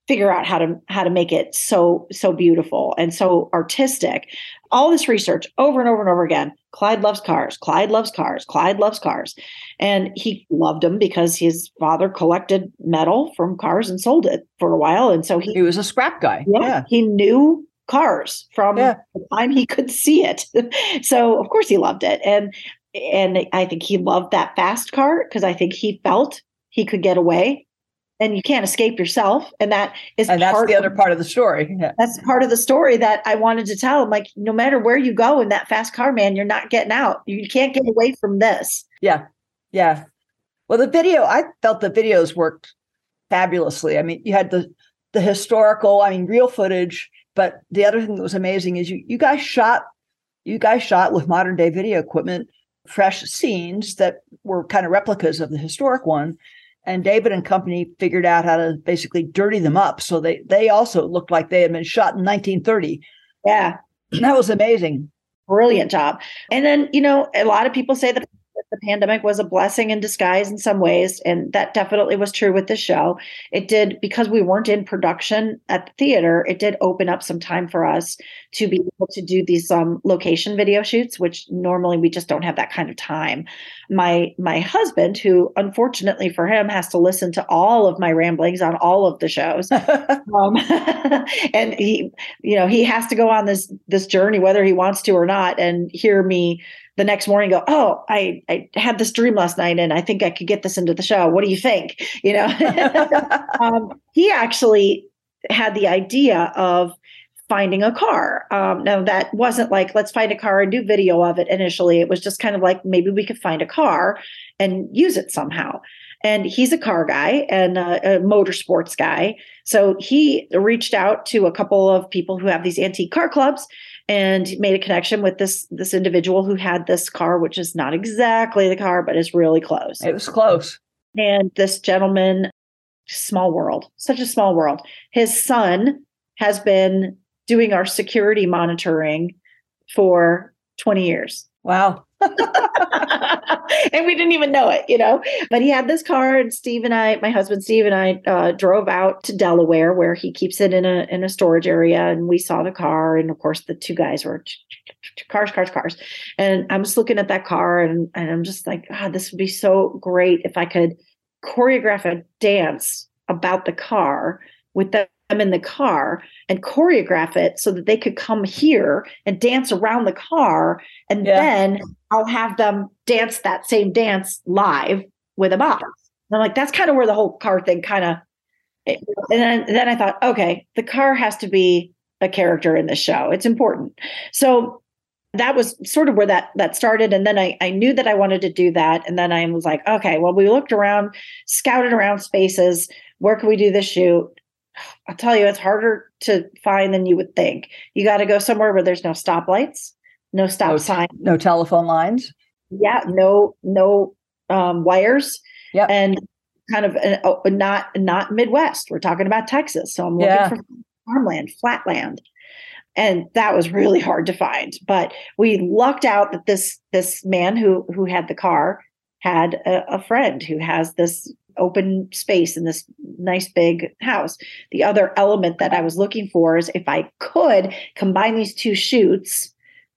figure out how to how to make it so so beautiful and so artistic. All this research over and over and over again. Clyde loves cars. Clyde loves cars. Clyde loves cars. And he loved them because his father collected metal from cars and sold it for a while. And so he, he was a scrap guy. Yeah, yeah. he knew cars from yeah. the time he could see it. So of course he loved it. And and i think he loved that fast car because i think he felt he could get away and you can't escape yourself. And that is and that's the other part of the story. Yeah. that's part of the story that i wanted to tell. Him like no matter where you go in that fast car man you're not getting out. You can't get away from this. Yeah. Yeah. Well the video i felt the videos worked fabulously. I mean you had the the historical i mean real footage but the other thing that was amazing is you you guys shot you guys shot with modern day video equipment fresh scenes that were kind of replicas of the historic one and David and company figured out how to basically dirty them up. So they they also looked like they had been shot in 1930. Yeah. That was amazing. Brilliant job. And then, you know, a lot of people say that the pandemic was a blessing in disguise in some ways. And that definitely was true with the show. It did, because we weren't in production at the theater, it did open up some time for us to be able to do these um, location video shoots, which normally we just don't have that kind of time. My my husband, who unfortunately for him has to listen to all of my ramblings on all of the shows, um, and he, you know, he has to go on this this journey whether he wants to or not, and hear me the next morning go, oh, I, I had this dream last night and I think I could get this into the show. What do you think? You know, um, he actually had the idea of finding a car. Um, now that wasn't like, let's find a car and do video of it initially. It was just kind of like, maybe we could find a car and use it somehow. And he's a car guy and a, a motorsports guy. So he reached out to a couple of people who have these antique car clubs and made a connection with this this individual who had this car which is not exactly the car but is really close. It was close. And this gentleman small world such a small world. His son has been doing our security monitoring for 20 years. Wow and we didn't even know it, you know. But he had this car, and Steve and I, my husband Steve and I, uh, drove out to Delaware, where he keeps it in a in a storage area, and we saw the car, and of course the two guys were cars, cars, cars, and I'm just looking at that car, and and I'm just like, ah, this would be so great if I could choreograph a dance about the car with them in the car and choreograph it so that they could come here and dance around the car and yeah. then I'll have them dance that same dance live with a box. And I'm like, that's kind of where the whole car thing kind of. And then, then I thought, okay, the car has to be a character in the show. It's important. So that was sort of where that that started. And then I, I knew that I wanted to do that. And then I was like, okay, well, we looked around, scouted around spaces. Where can we do this shoot? I'll tell you, it's harder to find than you would think. You got to go somewhere where there's no stoplights no stop no, sign, no telephone lines. Yeah, no no um, wires. Yeah, and kind of uh, not not Midwest. We're talking about Texas, so I'm looking yeah. for farmland, flatland, and that was really hard to find. But we lucked out that this this man who who had the car had a, a friend who has this open space in this nice big house. The other element that I was looking for is if I could combine these two shoots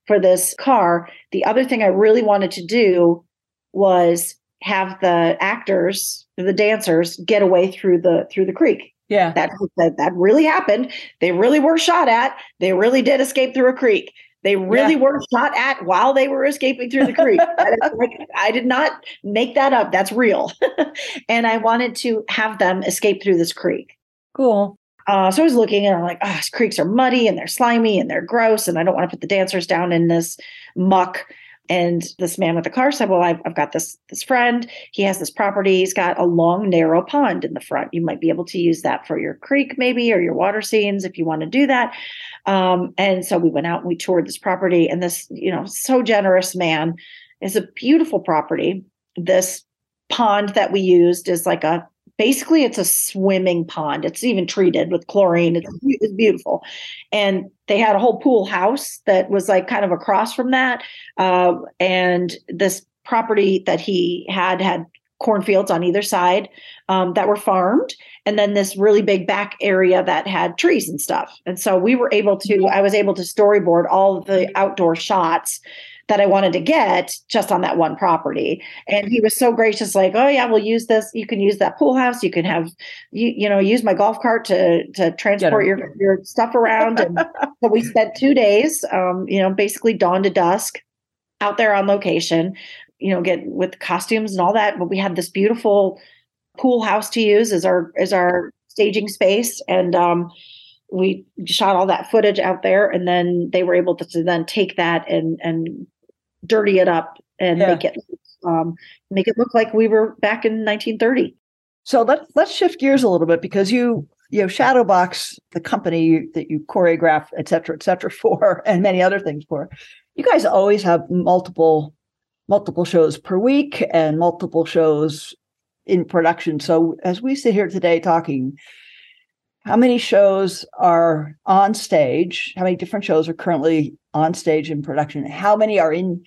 for this car. The other thing I really wanted to do was have the actors, the dancers, get away through the through the creek. Yeah, that that, that really happened. They really were shot at. They really did escape through a creek. They really yeah. were shot at while they were escaping through the creek. like, I did not make that up. That's real. and I wanted to have them escape through this creek. Cool. Uh, so I was looking and I'm like, oh, these creeks are muddy and they're slimy and they're gross. And I don't want to put the dancers down in this muck. And this man with the car said, Well, I've, I've got this this friend. He has this property. He's got a long, narrow pond in the front. You might be able to use that for your creek, maybe, or your water scenes if you want to do that. Um, and so we went out and we toured this property. And this, you know, so generous man is a beautiful property. This pond that we used is like a basically it's a swimming pond it's even treated with chlorine it's, it's, beautiful and they had a whole pool house that was like kind of across from that uh, and this property that he had had cornfields on either side um, that were farmed and then this really big back area that had trees and stuff and so we were able to i was able to storyboard all the outdoor shots that I wanted to get just on that one property. And he was so gracious, like, oh yeah, we'll use this. You can use that pool house. You can have you, you know, use my golf cart to to transport your your stuff around. And so we spent two days, um, you know, basically dawn to dusk out there on location, you know, get with costumes and all that. But we had this beautiful pool house to use as our as our staging space. And um we shot all that footage out there and then they were able to, to then take that and and dirty it up and yeah. make it um, make it look like we were back in 1930. So let's let's shift gears a little bit because you you know Shadowbox, the company that you choreograph, et cetera, et cetera, for, and many other things for. You guys always have multiple multiple shows per week and multiple shows in production. So as we sit here today talking, how many shows are on stage? How many different shows are currently on stage in production? How many are in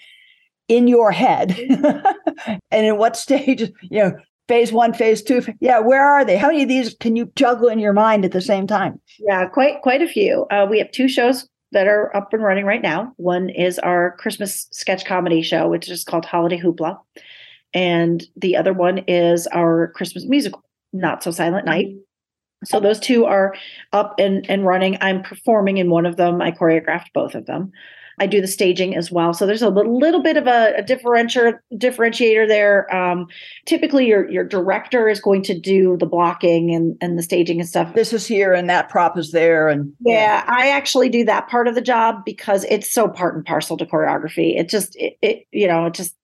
in your head? and in what stage, you know, phase one, phase two? Yeah, where are they? How many of these can you juggle in your mind at the same time? Yeah, quite quite a few. Uh, we have two shows that are up and running right now. One is our Christmas sketch comedy show, which is called Holiday Hoopla. And the other one is our Christmas musical, Not So Silent Night, so those two are up and, and running. I'm performing in one of them. I choreographed both of them. I do the staging as well. So there's a little, bit of a, a differentiator differentiator there. Um, typically, your your director is going to do the blocking and, and the staging and stuff. This is here and that prop is there, and yeah, yeah I actually do that part of the job because it's so part and parcel to choreography. It just it, it you know it just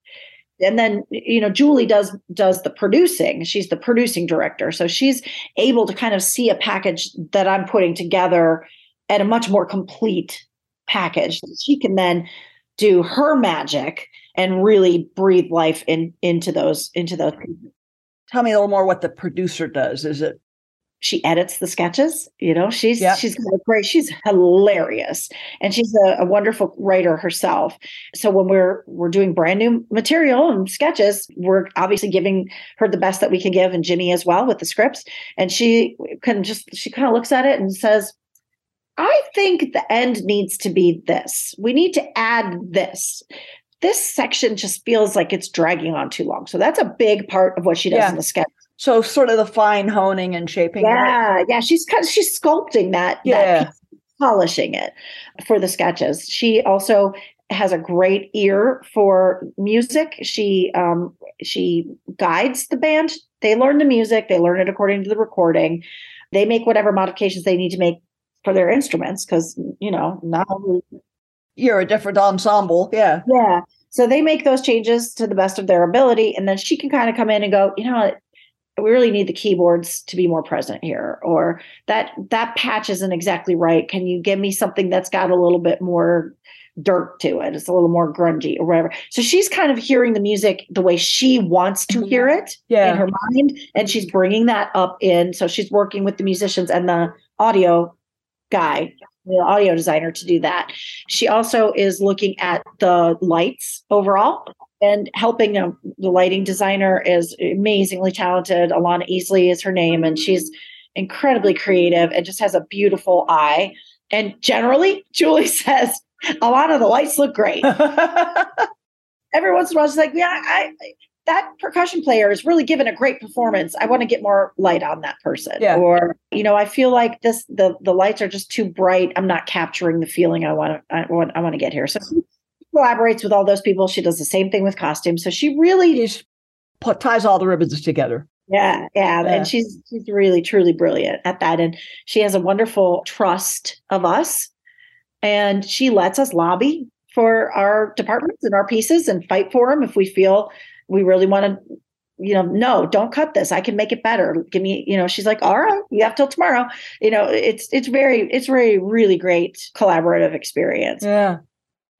and then you know julie does does the producing she's the producing director so she's able to kind of see a package that i'm putting together at a much more complete package she can then do her magic and really breathe life in into those into those tell me a little more what the producer does. Is it? She edits the sketches you know she's yep. she's great she's hilarious. And she's a, a, wonderful writer herself. So when we're we're doing brand new material and sketches we're obviously giving her the best that we can give and jimmy as well with the scripts. And she can just she kind of looks at it and says i think the end needs to be this we need to add this this section just feels like it's dragging on too long so that's a big part of what she does yeah. in the sketch so sort of the fine honing and shaping. Yeah, yeah. She's kind of, she's sculpting that. Yeah. That polishing it for the sketches. She also has a great ear for music. She um, she guides the band. They learn the music. They learn it according to the recording. They make whatever modifications they need to make for their instruments because you know now only you're a different ensemble. Yeah, yeah. So they make those changes to the best of their ability, and then she can kind of come in and go, you know, we really need the keyboards to be more present here or that that patch isn't exactly right can you give me something that's got a little bit more dirt to it it's a little more grungy or whatever so she's kind of hearing the music the way she wants to hear mm-hmm. it yeah. in her mind and she's bringing that up in so she's working with the musicians and the audio guy the audio designer to do that she also is looking at the lights overall and helping um, the lighting designer is amazingly talented. Alana Easley is her name, and she's incredibly creative and just has a beautiful eye. And generally, Julie says a lot of the lights look great. Every once in a while, she's like, "Yeah, I, that percussion player is really given a great performance. I want to get more light on that person." Yeah. Or you know, I feel like this the the lights are just too bright. I'm not capturing the feeling I want to I want I want to get here. So she collaborates with all those people. She does the same thing with costumes. So she really is ties all the ribbons together. Yeah, yeah, yeah, and she's she's really truly brilliant at that, and she has a wonderful trust of us, and she lets us lobby for our departments and our pieces and fight for them if we feel we really want to. You know, no, don't cut this. I can make it better. Give me, you know, she's like, all right, you have till tomorrow. You know, it's it's very it's very really great collaborative experience. Yeah.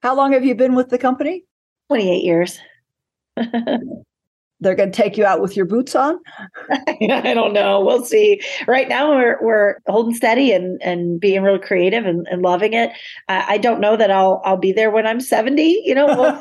How long have you been with the company? 28 years. they're going to take you out with your boots on? I don't know. We'll see. Right now, we're we're holding steady and and being real creative and, and loving it. I, I don't know that I'll I'll be there when I'm 70. You know, we'll,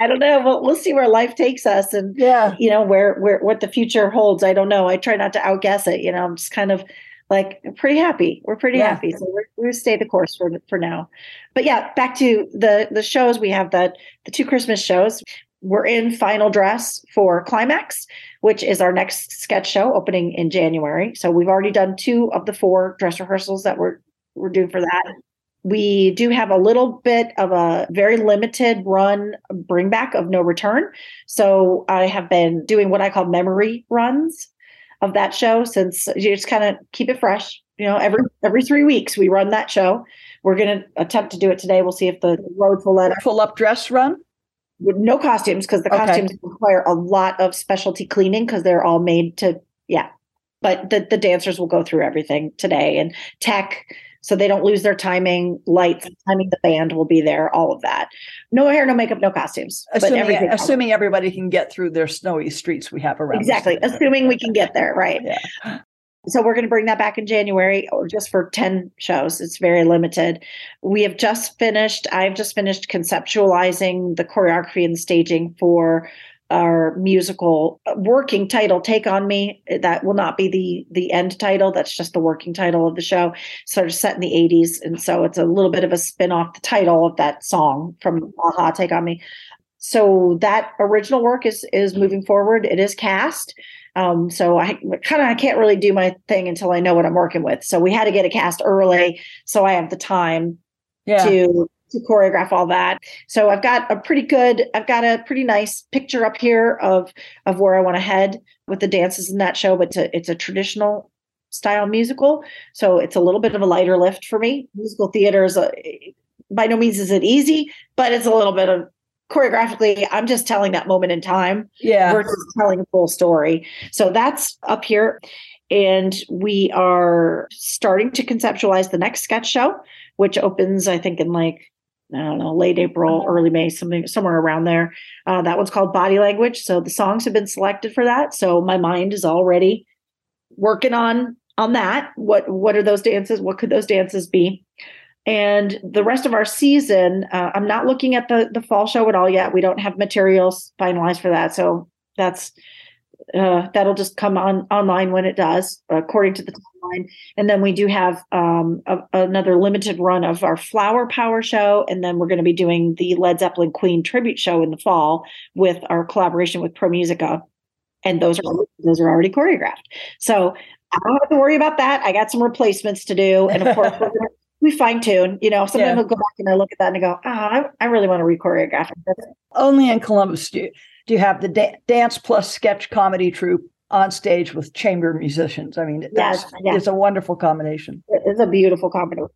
I don't know. We'll we'll see where life takes us, and yeah, you know where where what the future holds. I don't know. I try not to outguess it. You know, I'm just kind of like pretty happy. We're pretty yeah. happy. So we're we stay the course for for now. But yeah, back to the the shows. We have the the two Christmas shows. We're in final dress for Climax, which is our next sketch show opening in January. So we've already done two of the four dress rehearsals that we're we're doing for that. We do have a little bit of a very limited run bring back of no return. So I have been doing what I call memory runs of that show since you just kind of keep it fresh. You know, every every three weeks we run that show. We're going to attempt to do it today. We'll see if the roads will let us. Full up dress run no costumes because the okay. costumes require a lot of specialty cleaning because they're all made to yeah. But the the dancers will go through everything today and tech so they don't lose their timing. Lights, timing the band will be there. All of that. No hair, no makeup, no costumes. Assuming, assuming everybody can get through their snowy streets we have around. Exactly. Assuming we can get there, right? Yeah. So we're going to bring that back in January or just for 10 shows. It's very limited. We have just finished, I've just finished conceptualizing the choreography and staging for our musical uh, working title take on me. That will not be the the end title. That's just the working title of the show. Sort of set in the 80s and so it's a little bit of a spin off the title of that song from a-ha take on me. So that original work is is moving forward. It is cast um, so I kind of I can't really do my thing until I know what I'm working with. So we had to get a cast early, so I have the time yeah. to to choreograph all that. So I've got a pretty good, I've got a pretty nice picture up here of of where I want to head with the dances in that show. But it's a, it's a traditional style musical, so it's a little bit of a lighter lift for me. Musical theater is a by no means is it easy, but it's a little bit of choreographically. I'm just telling that moment in time, yeah, versus telling a full story. So that's up here. And we are starting to conceptualize the next sketch show, which opens, I think, in like I don't know, late April, early May, something somewhere around there. Uh, that one's called Body Language. So the songs have been selected for that. So my mind is already working on on that. What what are those dances? What could those dances be? And the rest of our season, uh, I'm not looking at the the fall show at all yet. We don't have materials finalized for that, so that's uh, that'll just come on online when it does, according to the timeline. And then we do have um, a, another limited run of our Flower Power show, and then we're going to be doing the Led Zeppelin Queen tribute show in the fall with our collaboration with ProMusica, and those are those are already choreographed. So I don't have to worry about that. I got some replacements to do, and of course we fine tune. You know, sometimes yeah. we'll go back and I look at that and I go, oh, I, I really want to re-choreograph it. Only in Columbus do you, do you have the da- dance plus sketch comedy troupe on stage with chamber musicians. I mean, that's yes, yes. it's a wonderful combination. It's a beautiful combination.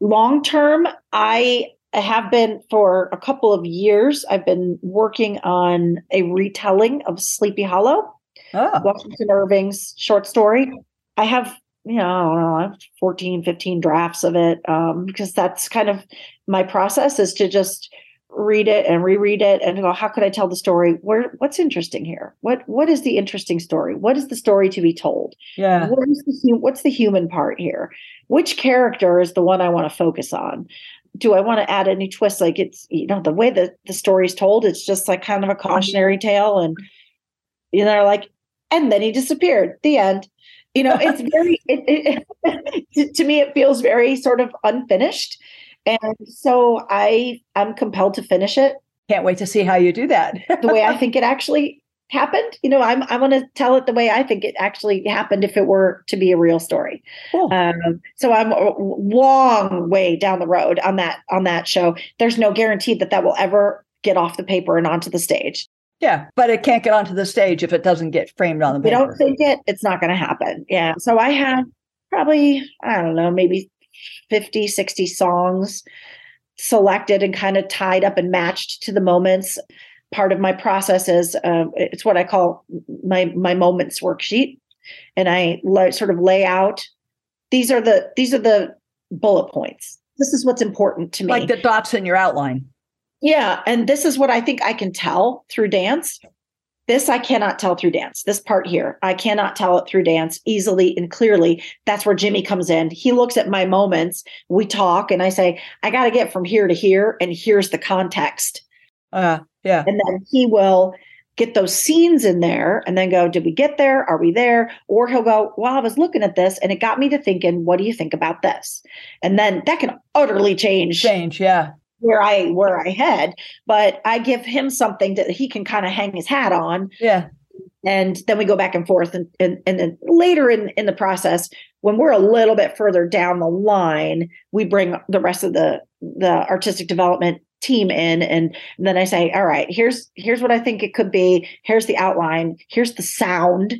Long term, I have been for a couple of years. I've been working on a retelling of Sleepy Hollow, ah. oh. Washington Irving's short story. I have you know, know, 14, 15 drafts of it um, because that's kind of my process is to just read it and reread it and go how could i tell the story? Where what's interesting here? What what is the interesting story? What is the story to be told? Yeah. What is the, what's the human part here? Which character is the one i want to focus on? Do i want to add any twists? Like it's you know the way that the story is told it's just like kind of a cautionary tale and you know like and then he disappeared. The end you know it's very it, it, to me it feels very sort of unfinished and so I I'm compelled to finish it. Can't wait to see how you do that. the way I think it actually happened. You know, I'm I want to tell it the way I think it actually happened if it were to be a real story. Cool. Um, so I'm a long way down the road on that on that show. There's no guarantee that that will ever get off the paper and onto the stage. Yeah, but it can't get onto the stage if it doesn't get framed on the paper. We don't think it, it's not going to happen. Yeah. So I have probably, I don't know, maybe 50, 60 songs selected and kind of tied up and matched to the moments. Part of my process is uh, it's what I call my my moments worksheet, and I sort of lay out these are the these are the bullet points. This is what's important to me, like the dots in your outline. Yeah, and this is what I think I can tell through dance. this I cannot tell through dance. This part here, I cannot tell it through dance easily and clearly. That's where Jimmy comes in. He looks at my moments. We talk, and I say, I got to get from here to here, and here's the context. Uh, yeah. And then he will get those scenes in there and then go, Did we get there? Are we there? Or he'll go, Well, I was looking at this and it got me to thinking, What do you think about this? And then that can utterly change. Change, yeah where I where I head, but I give him something that he can kind of hang his hat on. Yeah. And then we go back and forth and, and and then later in in the process, when we're a little bit further down the line, we bring the rest of the the artistic development team in and, and then I say, all right, here's here's what I think it could be. Here's the outline. Here's the sound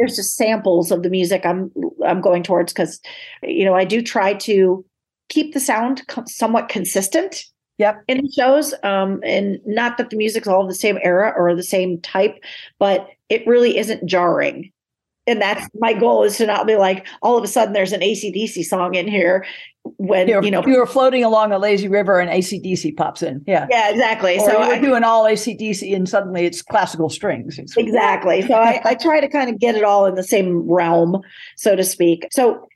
here's just samples of the music I'm I'm going towards because you know I do try to keep the sound co- somewhat consistent yep. in the shows. Um, and not that the music's all the same era or the same type, but it really isn't jarring. And that's my goal is to not be like all of a sudden there's an AC/DC song in here when you're, you know you're floating along a lazy river and AC/DC pops in. Yeah. Yeah, exactly. Or so we're I, doing all AC/DC and suddenly it's classical strings. It's, exactly. So I, I try to kind of get it all in the same realm, so to speak. So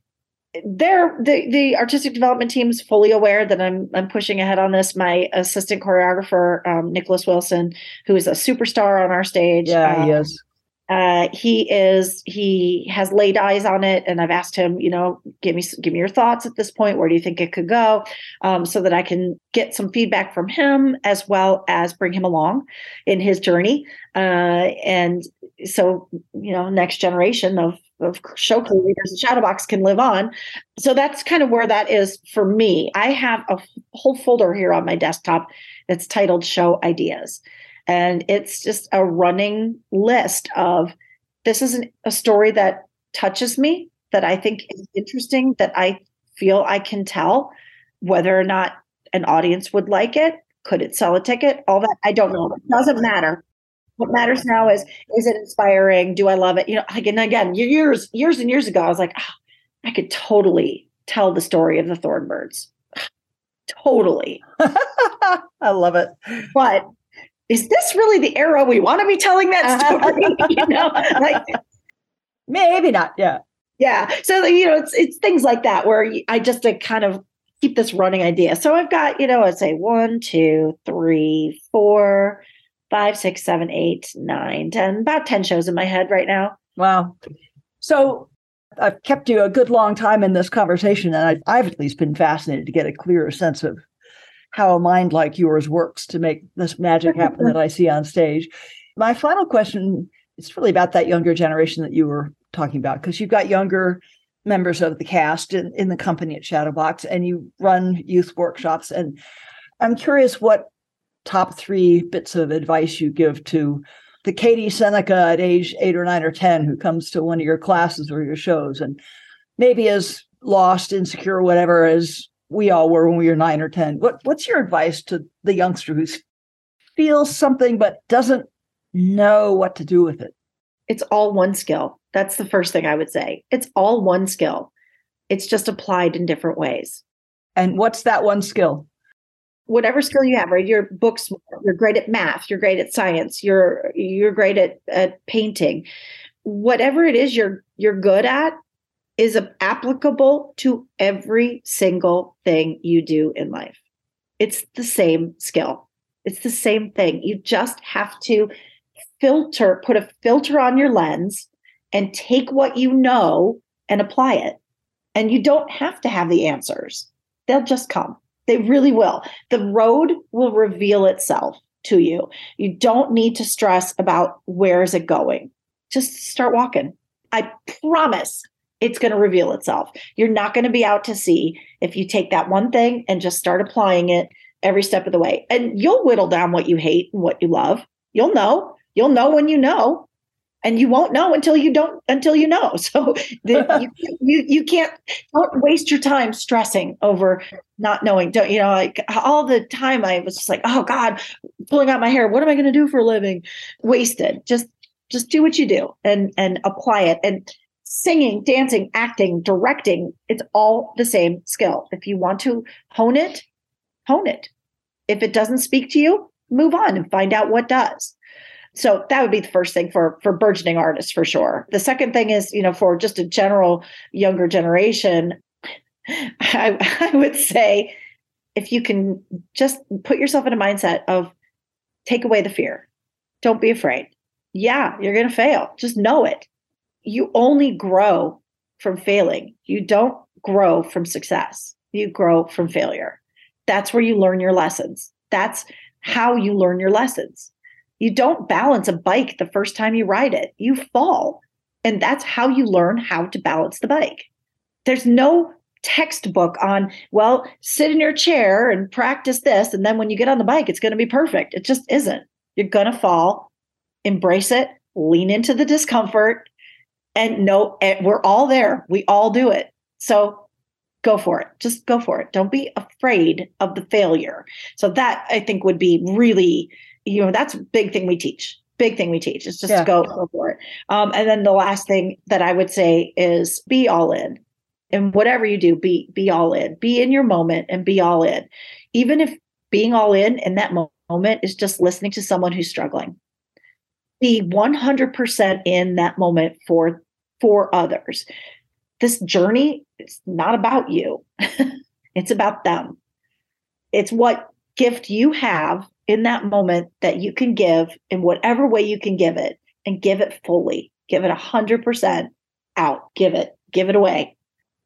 they're the the artistic development team's fully aware that I'm I'm pushing ahead on this. My assistant choreographer, um, Nicholas Wilson, who is a superstar on our stage. Yeah, um, he is. Uh, he is he has laid eyes on it, and I've asked him, you know, give me give me your thoughts at this point. Where do you think it could go? Um, so that I can get some feedback from him as well as bring him along in his journey. Uh, and so you know, next generation of of show creators and Shadowbox can live on. So that's kind of where that is for me. I have a whole folder here on my desktop that's titled Show Ideas. And it's just a running list of this is an, a story that touches me, that I think is interesting, that I feel I can tell. Whether or not an audience would like it, could it sell a ticket? All that, I don't know. It doesn't matter what matters now is is it inspiring? Do i love it? You know again again years years and years ago i was like oh, i could totally tell the story of the Thorn Birds. Totally. I love it. But is this really the era we want to be telling that story? You know like maybe not yeah. Yeah so you know it's it's things like that where i just to kind of keep this running idea. So i've got you know i'd say one two three four five, six, seven, eight, nine, ten, about 10 shows in my head right now. Wow. So I've kept you a good long time in this conversation, and I've, I've at least been fascinated to get a clearer sense of how a mind like yours works to make this magic happen that I see on stage. My final question is really about that younger generation that you were talking about, because you've got younger members of the cast in, in the company at Shadowbox and you run youth workshops. And I'm curious what top three bits of advice you give to the Katy Psenicka at age eight or nine or 10 who comes to one of your classes or your shows and maybe is lost, insecure, whatever, as we all were when we were nine or 10. What, what's your advice to the youngster who feels something but doesn't know what to do with it? It's all one skill. That's the first thing I would say. It's all one skill. It's just applied in different ways. And what's that one skill? Whatever skill you have, right? You're books, you're great at math, you're great at science, you're you're great at, at painting. Whatever it is you're you're good at is applicable to every single thing you do in life. It's the same skill. It's the same thing. You just have to filter, put a filter on your lens and take what you know and apply it. And you don't have to have the answers. They'll just come. They really will. The road will reveal itself to you. You don't need to stress about where is it going. Just start walking. I promise it's going to reveal itself. You're not going to be out to sea if you take that one thing and just start applying it every step of the way. And you'll whittle down what you hate and what you love. You'll know. You'll know when you know and you won't know until you don't until you know. So the, you, you you can't don't waste your time stressing over not knowing. Don't you know like all the time i was just like oh god pulling out my hair what am i going to do for a living? Wasted. Just just do what you do and and apply it. And singing dancing acting directing it's all the same skill. If you want to hone it hone it. If it doesn't speak to you move on and find out what does So that would be the first thing for for burgeoning artists for sure. The second thing is, you know, for just a general younger generation, I, I would say if you can just put yourself in a mindset of take away the fear. Don't be afraid. Yeah, you're going to fail. Just know it. You only grow from failing. You don't grow from success. You grow from failure. That's where you learn your lessons. That's how you learn your lessons. You don't balance a bike the first time you ride it, you fall. And that's how you learn how to balance the bike. There's no textbook on, well, sit in your chair and practice this. And then when you get on the bike, it's going to be perfect. It just isn't. You're going to fall, embrace it, lean into the discomfort, and know and eh, we're all there. We all do it. So go for it. Just go for it. Don't be afraid of the failure. So that I think would be really, you know, that's a big thing we teach. Big thing we teach is just yeah. go, go for it. Um, and then the last thing that I would say is be all in. And whatever you do, be be all in. Be in your moment and be all in. Even if being all in in that moment is just listening to someone who's struggling. Be 100% in that moment for for others this journey is not about you, it's about them. It's what gift you have in that moment that you can give in whatever way you can give it and give it fully. Give it a hundred percent out. Give it, give it away.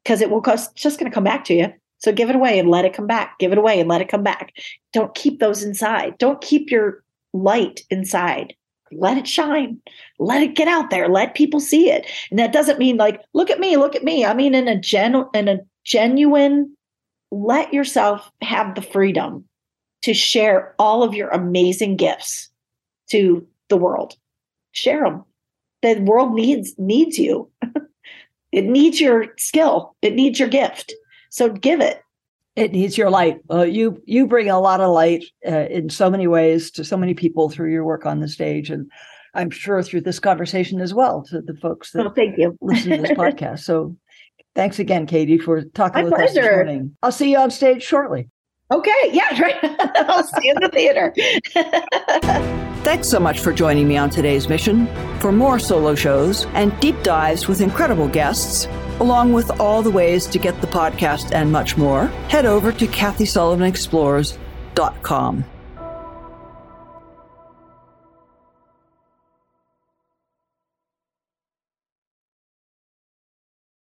Because it will cost just going to come back to you. So give it away and let it come back. Give it away and let it come back. Don't keep those inside. Don't keep your light inside let it shine let it get out there let people see it and that doesn't mean like look at me look at me i mean in a gen in a genuine let yourself have the freedom to share all of your amazing gifts to the world share them the world needs needs you it needs your skill it needs your gift so give it it needs your light. Uh, you you bring a lot of light uh, in so many ways to so many people through your work on the stage, and I'm sure through this conversation as well to the folks that oh, thank you. listen to this podcast. So, thanks again, Katy, for talking My with pleasure. us this morning. I'll see you on stage shortly. Okay, yeah, right. I'll see you in the theater. Thanks so much for joining me on today's mission. For more solo shows and deep dives with incredible guests along with all the ways to get the podcast and much more, head over to KathySullivanExplores.com.